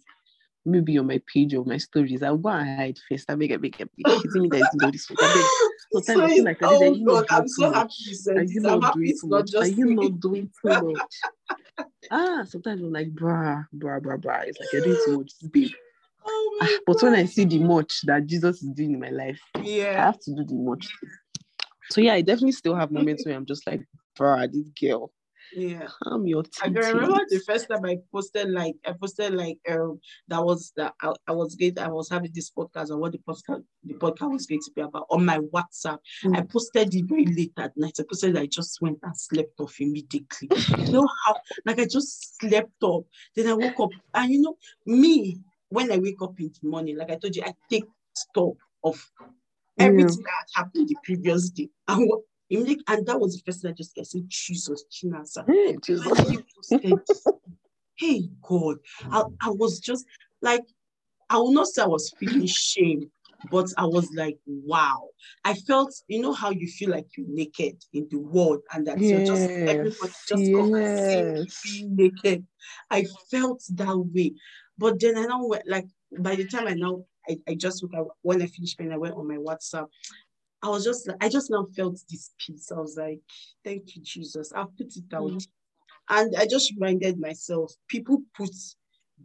maybe on my page or my stories, I'll go and hide first. I beg, I beg, I beg. Hitting me that is this. I beg. Sometimes I feel like, oh are you God, not I'm so happy you said Are you not doing it's too not much? Are just you not doing too much? ah, sometimes I'm like, bruh, bruh, bruh, bruh. It's like you're doing too much, babe. Oh Ah, but when I see the much that Jesus is doing in my life, yeah, I have to do the much. So yeah, I definitely still have moments where I'm just like, bruh, this girl, Yeah. calm your I can remember the first time I posted like I posted like um that was that I, I was going I was having this podcast and what the podcast the podcast was going to be about on my WhatsApp. I Mm. posted it very late at night. I posted I just went and slept off immediately. You know how like I just slept off. Then I woke up and you know me when I wake up in the morning, like I told you, I take stock of everything that happened the previous day. And what and that was the first thing I just I said, Jesus, Chinasa. Hey, Jesus. When you posted this, hey God, I, I was just like, I will not say I was feeling shame, but I was like, wow. I felt, you know how you feel like you're naked in the world and that you're just everybody Yes, just come and see me being naked. I felt that way. But then I know like by the time I now I, I just look at when I finished and I went on my WhatsApp, I was just like I just now felt this peace. I was like, thank you, Jesus. I'll put it out. Mm. And I just reminded myself, people put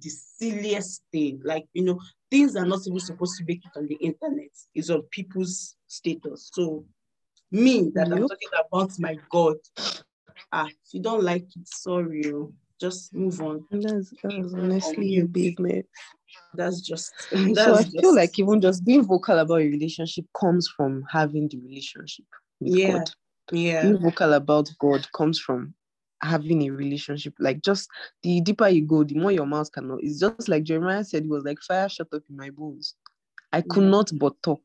the silliest thing, like you know, things are not even supposed to make it on the internet, It's on people's status. So me that I'm talking about my God. Ah, if you don't like it, sorry. Just move on. That's, that's honestly your mute. business. That's just that's So I just feel like even just being vocal about your relationship comes from having the relationship with Yeah. God. yeah. Being vocal about God comes from having a relationship. Like just the deeper you go, the more your mouth can know. It's just like Jeremiah said, it was like fire shut up in my bones. I could Yeah. not but talk.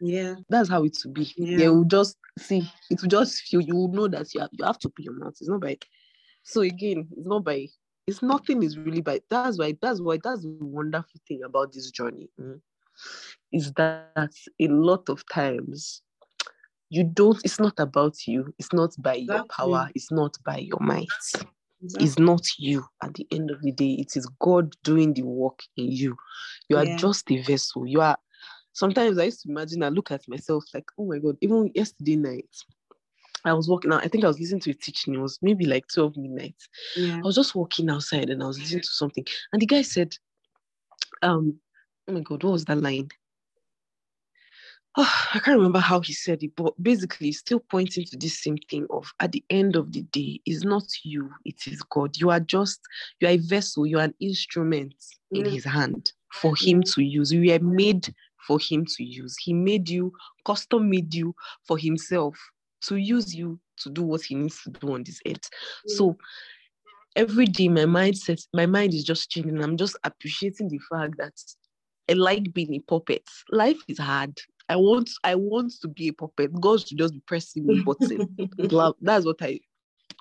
Yeah. That's how it will be. Yeah. They will just see, it will just feel you will know that you have you have to put your mouth. It's not by so again, it's not by it's nothing is really by that's why that's why that's the wonderful thing about this journey mm, is that a lot of times you don't it's not about you it's not by your power it's not by your might Exactly. it's not you at the end of the day it is god doing the work in you you are Yeah. just a vessel you are sometimes i used to imagine i look at myself like oh my god even yesterday night i was walking out i think i was listening to a teaching it was maybe like 12 midnight Yeah. I was just walking outside and I was listening to something, and the guy said, um, oh my god, what was that line? oh, I can't remember how he said it, but basically still pointing to this same thing of at the end of the day, it's not you, it is God. You are just you are a vessel, you are an instrument in his hand for him to use. You are made for him to use. He made you, custom made you for himself to use you to do what he needs to do on this earth. So every day my mindset, my mind is just changing. I'm just appreciating the fact that I like being a puppet. Life is hard. I want I want to be a puppet. God should just be pressing me button. That's what I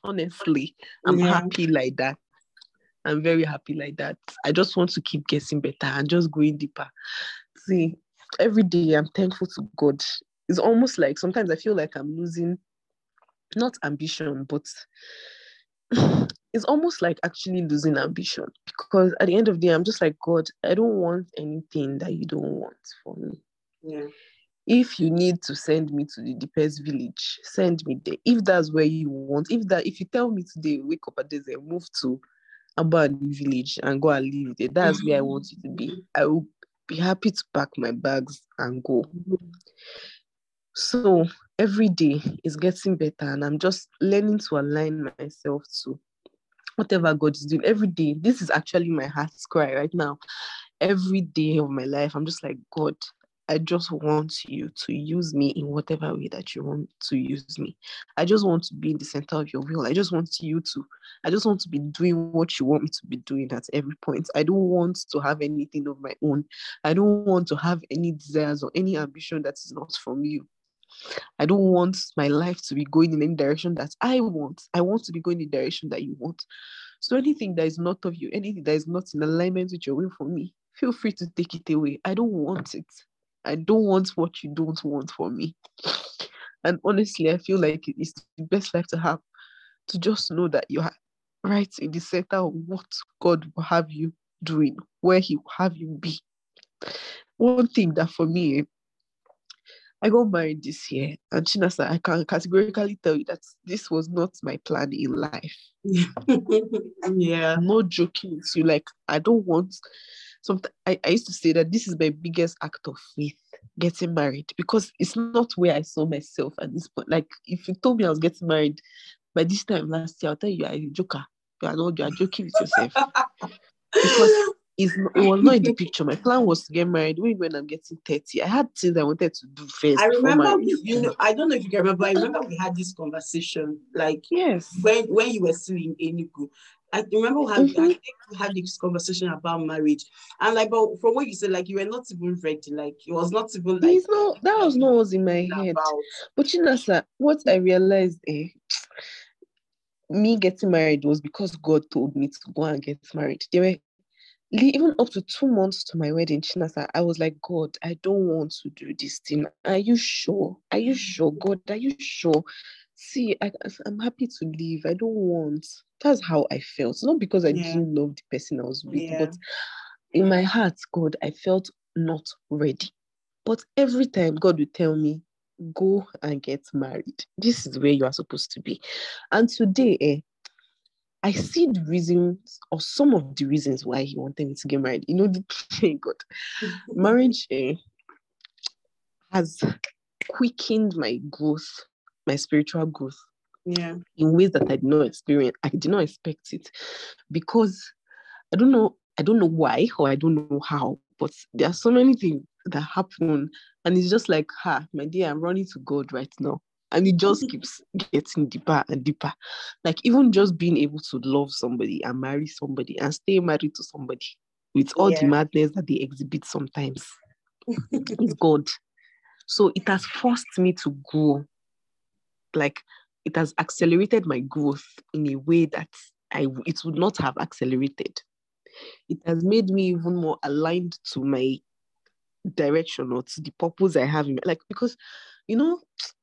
honestly I'm yeah. happy like that. I'm very happy like that. I just want to keep getting better and just going deeper. See, every day I'm thankful to God. It's almost like sometimes I feel like I'm losing not ambition, but it's almost like actually losing ambition because at the end of the day, I'm just like, God, I don't want anything that you don't want for me. Yeah. If you need to send me to the deepest village, send me there. If that's where you want, if that if you tell me today, wake up at this and move to a Abani village and go and live there, that's where I want you to be. I will be happy to pack my bags and go. Mm-hmm. So every day is getting better, and I'm just learning to align myself to whatever God is doing every day. This is actually my heart's cry right now. Every day of my life, I'm just like, God, I just want you to use me in whatever way that you want to use me. I just want to be in the center of your will. I just want you to, I just want to be doing what you want me to be doing at every point. I don't want to have anything of my own. I don't want to have any desires or any ambition that is not from you. I don't want my life to be going in any direction that I want. I want to be going in the direction that you want. So anything that is not of you, anything that is not in alignment with your will for me, feel free to take it away. I don't want it. I don't want what you don't want for me. And honestly, I feel like it's the best life to have to just know that you are right in the center of what God will have you doing, where He will have you be. One thing that for me, I got married this year, and Chinasa, I can categorically tell you that this was not my plan in life. yeah. I'm not joking with you. Like, I don't want sometimes I, I used to say that this is my biggest act of faith getting married because it's not where I saw myself at this point. Like if you told me I was getting married by this time last year, I'll tell you you are a joker. You are not you are joking with yourself. because it's, it was not in the picture. My plan was to get married when, when I'm getting 30. I had things I wanted to do first. I remember, you know, I don't know if you can remember, I remember we had this conversation, like, yes, when, when you were still in Enugu. I remember we had, mm-hmm. I think we had this conversation about marriage, and like, but from what you said, like you were not even ready, like it was not even like. It's not, that was not what's in my head. About. But you know, sir, what I realized, eh, me getting married was because God told me to go and get married. There were even up to two months to my wedding, Chinasa, I was like, God, I don't want to do this thing. Are you sure? Are you sure, God? Are you sure? See, I, I'm happy to leave. I don't want that's how I felt. Not because I yeah. didn't love the person I was with, yeah. but in my heart, God, I felt not ready. But every time God would tell me, go and get married. This is where you are supposed to be. And today, eh, I see the reasons or some of the reasons why he wanted me to get married. You know, the God, marriage eh, has quickened my growth, my spiritual growth yeah. in ways that i did not experience i did not expect it. Because i don't know i don't know why or i don't know how but there are so many things that happen and it's just like ha my dear i'm running to god right now and it just keeps getting deeper and deeper like even just being able to love somebody and marry somebody and stay married to somebody with all yeah. the madness that they exhibit sometimes it's god so it has forced me to grow like it has accelerated my growth in a way that I it would not have accelerated. It has made me even more aligned to my direction or to the purpose I have in like because you know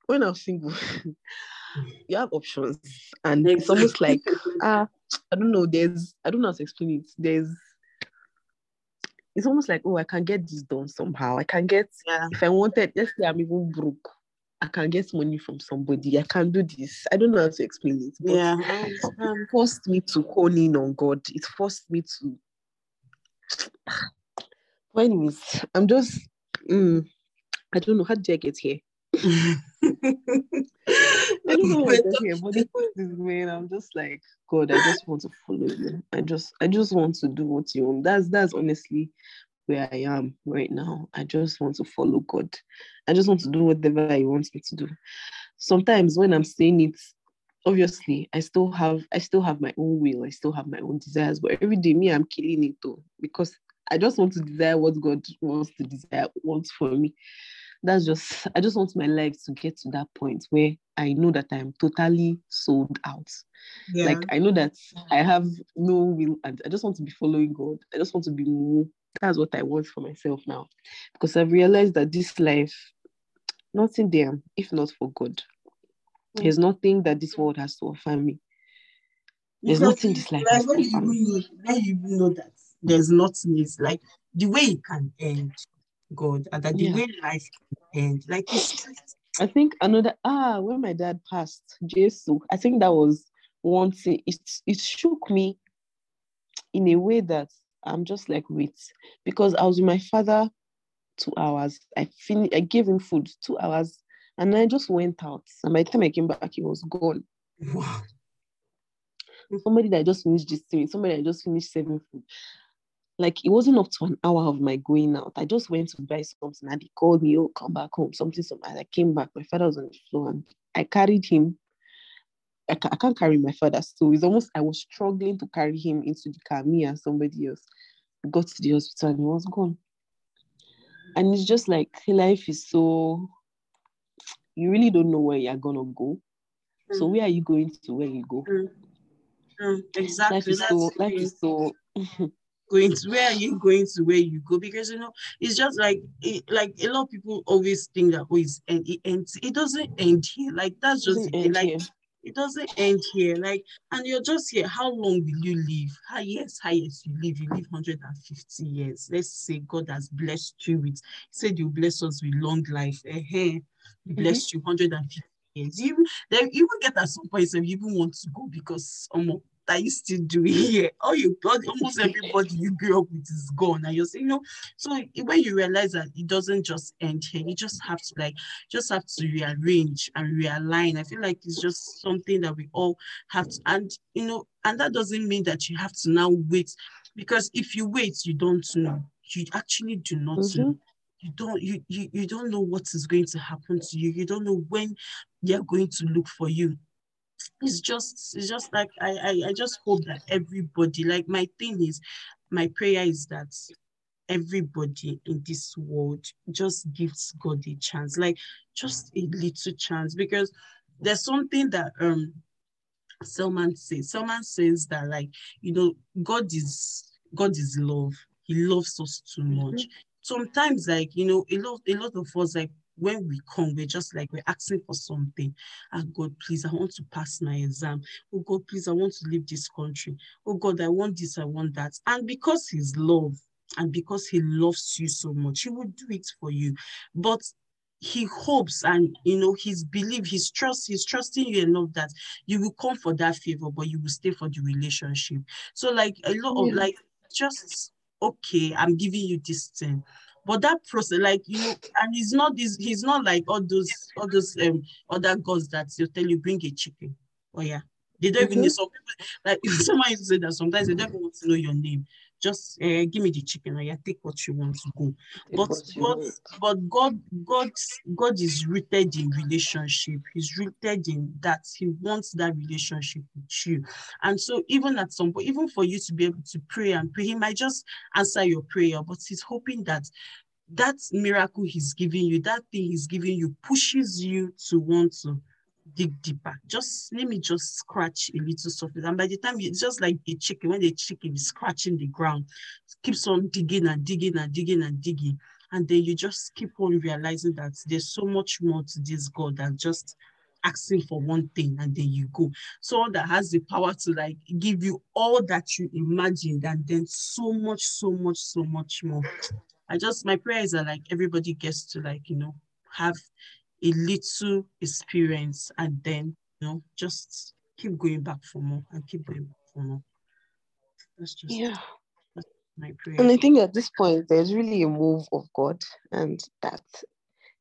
when I was single you have options and it's almost like uh I don't know there's I don't know how to explain it there's it's almost like oh I can get this done somehow I can get yeah. if I wanted let's say I'm even broke I can get money from somebody. I can do this. I don't know how to explain it. But yeah. it forced me to hone in on God. It forced me to. But anyways, I'm just. Mm, I don't know how did I get here. I don't know get here, but the point is, man, I'm just like God. I just want to follow you. I just, I just want to do what you want. That's that's honestly where I am right now. I just want to follow God. I just want to do whatever He wants me to do. Sometimes when I'm saying it, obviously I still have I still have my own will. I still have my own desires. But every day, me, I'm killing it though because I just want to desire what God wants to desire wants for me. That's just I just want my life to get to that point where I know that I'm totally sold out. Yeah. Like I know that I have no will and I just want to be following God. I just want to be more. That's what I want for myself now. Because I've realized that this life, nothing there, if not for God. There's nothing that this world has to offer me. There's because nothing this life like, has to offer me. When you know that there's nothing it's like the way it can end god and that the yeah. way life can end. Like i think another ah when my dad passed jesus i think that was one thing. It, it shook me in a way that i'm just like wait because i was with my father two hours. I finished i gave him food two hours and i just went out. And by the time i came back he was gone. Wow. Somebody that just finished this thing somebody that just finished serving food like it wasn't up to an hour of my going out. I just went to buy something and he called me, oh, come back home, something, something. And I came back. My father was on the floor and I carried him. I, ca- I can't carry my father. So it's almost, I was struggling to carry him into the car, me and somebody else. We got to the hospital and he was gone. And it's just like life is so, you really don't know where you're going to go. Mm. So where are you going to where you go? Mm. Mm, exactly. Life is so, life is so going to where are you going to where you go? Because you know it's just like it, like a lot of people always think that oh it's and it ends it doesn't end here. Like that's just it, like here. it doesn't end here. Like and you're just here. How long will you live? How years how years you live. You live 150 years. Let's say god has blessed you with he said you bless us with long life. Uh-huh. he mm-hmm. blessed you 150 years. You then even get at some point so you even want to go because um, that you still doing here. All you got, almost everybody you grew up with is gone. And you're saying, you know, so when you realize that it doesn't just end here, you just have to like, just have to rearrange and realign. I feel like it's just something that we all have to, and you know, and that doesn't mean that you have to now wait, because if you wait, you don't know. You actually do not mm-hmm. know you don't you, you you don't know what is going to happen to you you don't know when they're going to look for you it's just it's just like I, I I just hope that everybody like my thing is my prayer is that everybody in this world just gives God a chance, like just a little chance, because there's something that um Selman says. Selman says that like you know God is God is love. He loves us too much. Mm-hmm. Sometimes like you know a lot a lot of us like when we come, we're just like we're asking for something. Ah, God, please, I want to pass my exam. Oh God, please, I want to leave this country. Oh God, I want this, I want that. And because His love and because He loves you so much, He will do it for you. But he hopes and you know his belief, his trust he's trusting you enough that you will come for that favor but you will stay for the relationship so like a lot yeah. of like just okay i'm giving you this thing but that process, like you know, and he's not this, he's not like all those all those um other gods that you tell you bring a chicken. Oh yeah. They don't mm-hmm. even need some people like someone used to say that sometimes they don't even want to know your name just uh, give me the chicken or yeah, take what you want to go. But but but God God God is rooted in relationship. He's rooted in that He wants that relationship with you. And so even at some point, even for you to be able to pray and pray, He might just answer your prayer, but He's hoping that that miracle He's giving you, that thing He's giving you, pushes you to want to dig deeper. Just let me just scratch a little surface. And by the time it's just like a chicken, when the chicken is scratching the ground, keeps on digging and digging and digging and digging. And then you just keep on realizing that there's so much more to this God than just asking for one thing and then you go. Someone that has the power to like give you all that you imagined and then so much, so much, so much more. I just my prayer is that like everybody gets to like, you know, have a little experience and then you know just keep going back for more and keep going back for more. That's just yeah. my prayer. And I think at this point there's really a move of God and that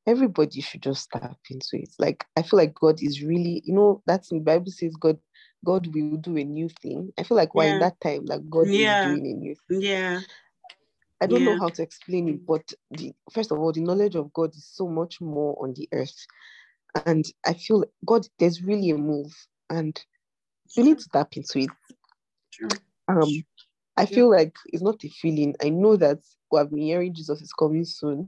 everybody should just tap into it. Like I feel like God is really, you know, that's in the Bible says God God will do a new thing. I feel like we're in that time like God Yeah. is doing a new thing. Yeah. I don't Yeah. know how to explain it, but the first of all, the knowledge of God is so much more on the earth. And I feel God, there's really a move, and you need to tap into it. True. Um, I Yeah. feel like it's not a feeling. I know that we have been hearing Jesus is coming soon,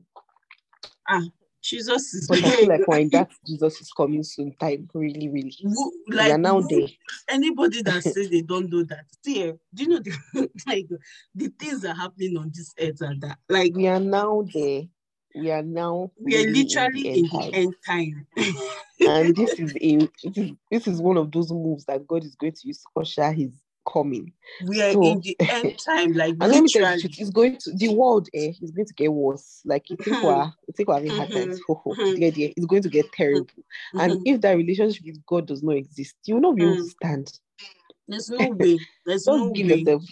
Jesus is but I feel like we're in that Jesus is coming soon time. Really, really. Who- we like are now there. anybody that says they don't know that see eh, do you know the like the things that are happening on this earth and that like We are now there. We are now. we are really literally in the the end time. end time and this is a this is, this is one of those moves that God is going to use to usher his coming. we are So- in the end time like And let me tell you, it's going to the world. Eh, is going to get worse. Like you think we're, you think we're having hard times. Mhm. Ho, ho, Mhm. dear, dear, It's going to get terrible. And if that relationship with God does not exist, you will not be able to Mm. stand. there's no way there's no way yourself.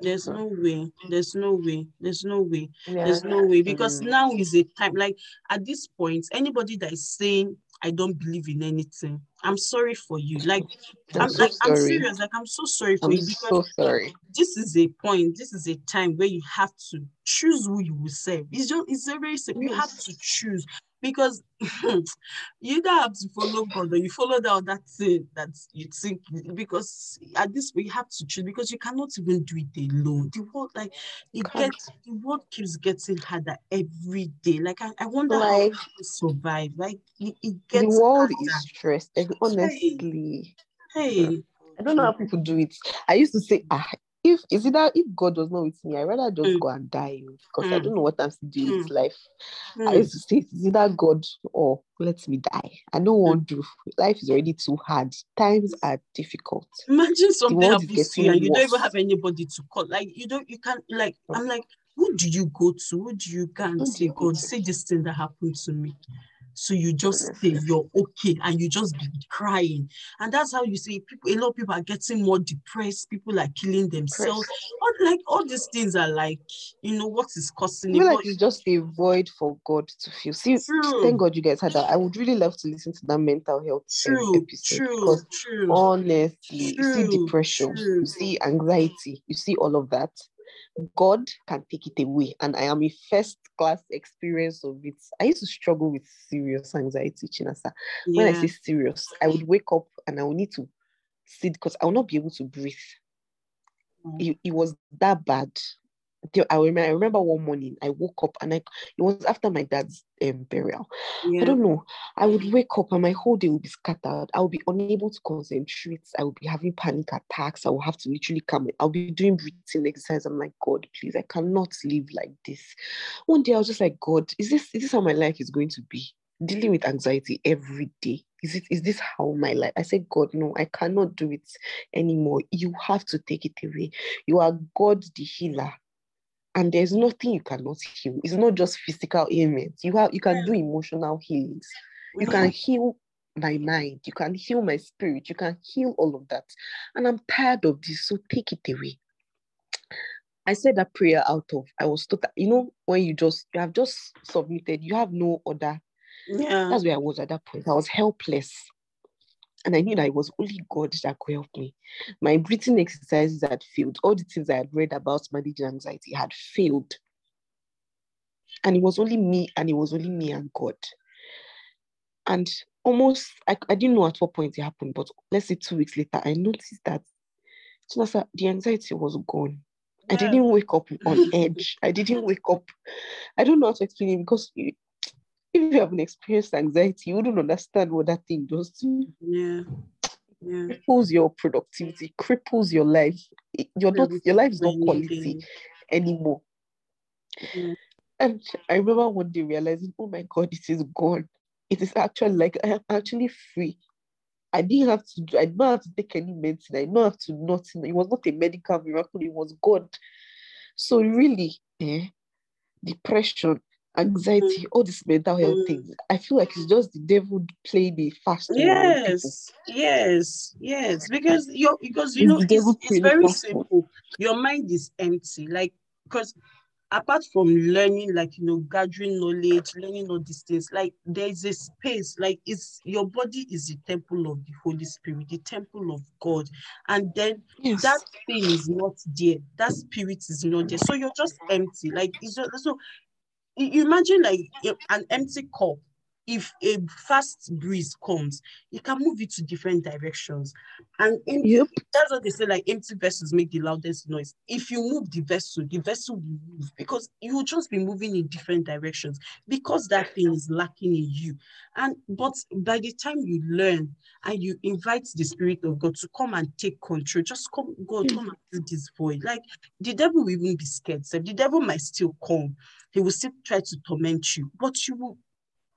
there's no way there's no way there's no way Yeah. There's no way because Mm. now is a time like at this point, anybody that is saying I don't believe in anything, I'm sorry for you. Like I'm I'm, so like I'm serious. Like I'm so sorry for I'm you because so sorry. this is a point. This is a time where you have to choose who you will serve. It's just it's a very simple. You have to choose because you don't have to follow God or you follow that other thing that you think because at this we have to choose because you cannot even do it alone. The world like it Can't. gets the world keeps getting harder every day. Like I, I wonder how Like people survive. Like it, it the world harder. is stressed. And honestly, Hey, I don't know how people do it. I used to say, ah, if is it that if God was not with me, I'd rather just Mm. go and die because I Mm. don't know what I'm to do with Mm. life. I hmm, used to say, is it that God or let me die? I don't want to. Life is already too hard. Times are difficult. imagine something happens to you and you don't even have anybody to call. Like you don't, you can't. Like I'm like, who do you go to? Who do you Who say, go God, say this thing that happened to me. So you just say you're okay and you just be crying. And that's how you see people, a lot of people are getting more depressed, people are killing themselves. All, like all these things are like, you know, what is I causing feel it? like it's just a void for God to feel. See, True. thank God you guys had that. I would really love to listen to that mental health true, episode true, because true, honestly, you see depression, true. you see anxiety, you see all of that. God can take it away, and I am a first class experience of it. I used to struggle with serious anxiety, Chinasa. When I say serious, I would wake up and I would need to sit because I will not be able to breathe. Mm. It, it was that bad. I remember, I remember one morning I woke up and I it was after my dad's um, burial. I don't know. I would wake up and my whole day would be scattered. I would be unable to concentrate. I would be having panic attacks. I would have to literally come. I'll be doing breathing exercise. I'm like, God, please, I cannot live like this. One day I was just like, God, is this is this how my life is going to be? Dealing with anxiety every day. Is it is this how my life? I said, God, no, I cannot do it anymore. You have to take it away. You are God the healer. And there's nothing you cannot heal. It's not just physical ailments. You have you can do mm. emotional healings. You can mm. heal my mind. You can heal my spirit. You can heal all of that. And I'm tired of this. So take it away. I said that prayer out of I was total, you know, when you just you have just submitted, you have no other. Yeah. That's where I was at that point. I was helpless. And I knew that it was only God that could help me. My breathing exercises had failed. All the things I had read about managing anxiety had failed. And it was only me, and it was only me and God. And almost, I, I didn't know at what point it happened, but let's say two weeks later, I noticed that Chinasa, the anxiety was gone. I didn't wake up on edge. I didn't wake up. I don't know how to explain it because if you haven't experienced anxiety, you wouldn't understand what that thing does to you. Yeah. Yeah. cripples your productivity, cripples your life. It- Your not your life is not quality anymore. Yeah. And I remember one day realizing, oh my god, it is gone. It is actually like I am actually free. I didn't have to do, I did not have to take any medicine. I did not have to nothing. It was not a medical miracle, it was God. So really, eh, depression, anxiety, all these mental health Mm. things. I feel like it's just the devil playing a fast one on people. Yes, yes, yes. Because you because you It's know it's, it's very simple. Your mind is empty. Like because apart from learning, like you know, gathering knowledge, learning all these things, like there is a space, like it's your body is the temple of the Holy Spirit, the temple of God, and then Yes. that thing is not there, that spirit is not there, so you're just empty. Like it's just so you imagine like an empty cup. If a fast breeze comes, it can move it to different directions, and in Yep. that's what they say like empty vessels make the loudest noise. If you move the vessel the vessel will move because you will just be moving in different directions because that thing is lacking in you. And but by the time you learn and you invite the spirit of god to come and take control just come god hmm. come and do this void. Like the devil will even be scared so the devil might still come. He will still try to torment you but you will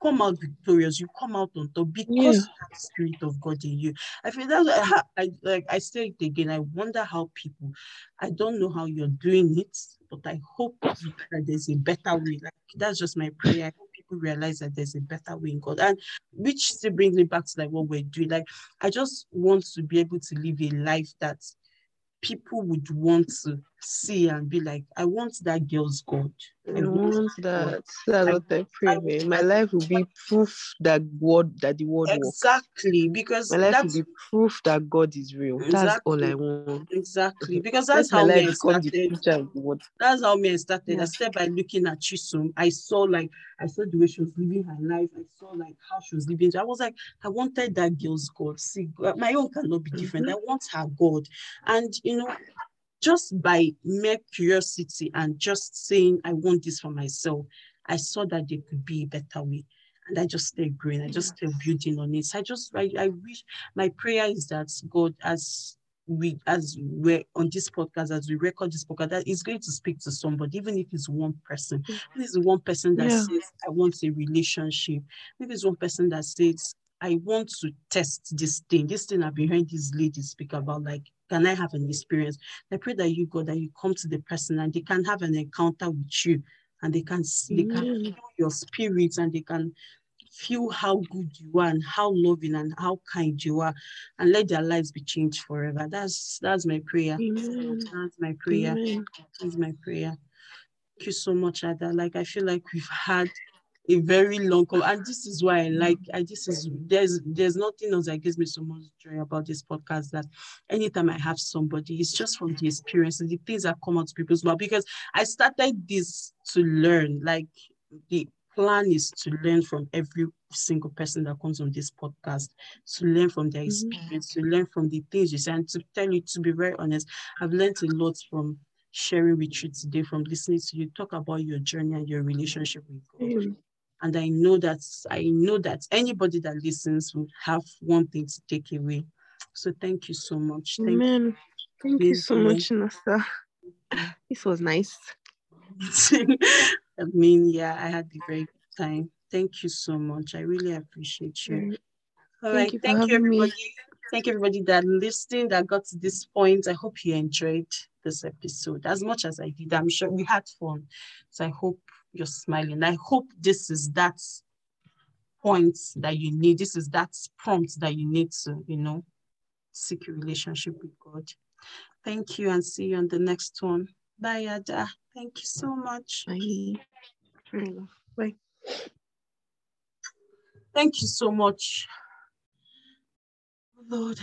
come out victorious you come out on top because Yeah. you have the spirit of god in you I feel that's I, I like I say it again. I wonder how people. I don't know how you're doing it, but I hope that there's a better way. Like that's just my prayer. I hope people realize that there's a better way in God, and which still brings me back to like what we're doing. Like I just want to be able to live a life that people would want to see and be like, I want that girl's God. I want that. That's I- what I pray. man. My life will be proof that God, that the word works. Exactly, because My life that's will be proof that God is real. That's all I Exactly. want. exactly because Let that's how me I started. that's how me I started. I Yeah. started by looking at Chisum. I saw like I saw the way she was living her life. I saw like how she was living. I was like, I wanted that girl's God. See, my own cannot be different. Mm-hmm. I want her God. And you know, just by mere curiosity and just saying I want this for myself, I saw that there could be a better way. And I just stay growing. I just started building on it. I just I, I wish my prayer is that God as we as we're on this podcast, as we record this podcast, that is going to speak to somebody, even if it's one person. If it's one person that Yeah. says, I want a relationship, if it's one person that says, I want to test this thing, this thing I've been hearing these ladies speak about, like, can I have an experience? I pray that you, God, that you come to the person and they can have an encounter with you and they can see, they can Amen. feel your spirit and they can feel how good you are and how loving and how kind you are and let their lives be changed forever. That's that's my prayer. Amen. That's my prayer. Amen. That's my prayer. Thank you so much, Ada. Like I feel like we've had a very long call. and this is why I like I this is there's there's nothing else that gives me so much joy about this podcast that anytime I have somebody, it's just from the experience and the things that come out to people's mouth because I started this to learn. Like the plan is to learn from every single person that comes on this podcast, to learn from their Mhm. experience, to learn from the things you say. And to tell you, to be very honest, I've learned a lot from sharing with you today, from listening to you talk about your journey and your relationship with God. Amen. And I know that I know that anybody that listens will have one thing to take away. So thank you so much. Thank Amen. Thank you so Amen. much, Nasa. This was nice. I mean, yeah, I had a good time. Thank you so much. I really appreciate you. All Thank right. you Thank you, having me. everybody. Thank you, everybody that listened, that got to this point. I hope you enjoyed this episode as much as I did. I'm sure we had fun. So I hope you're smiling. I hope this is that point that you need. This is that prompt that you need to, you know, seek a relationship with God. Thank you and see you on the next one. Bye, Ada. Thank you so much. Bye. Bye. Thank you so much. Lord.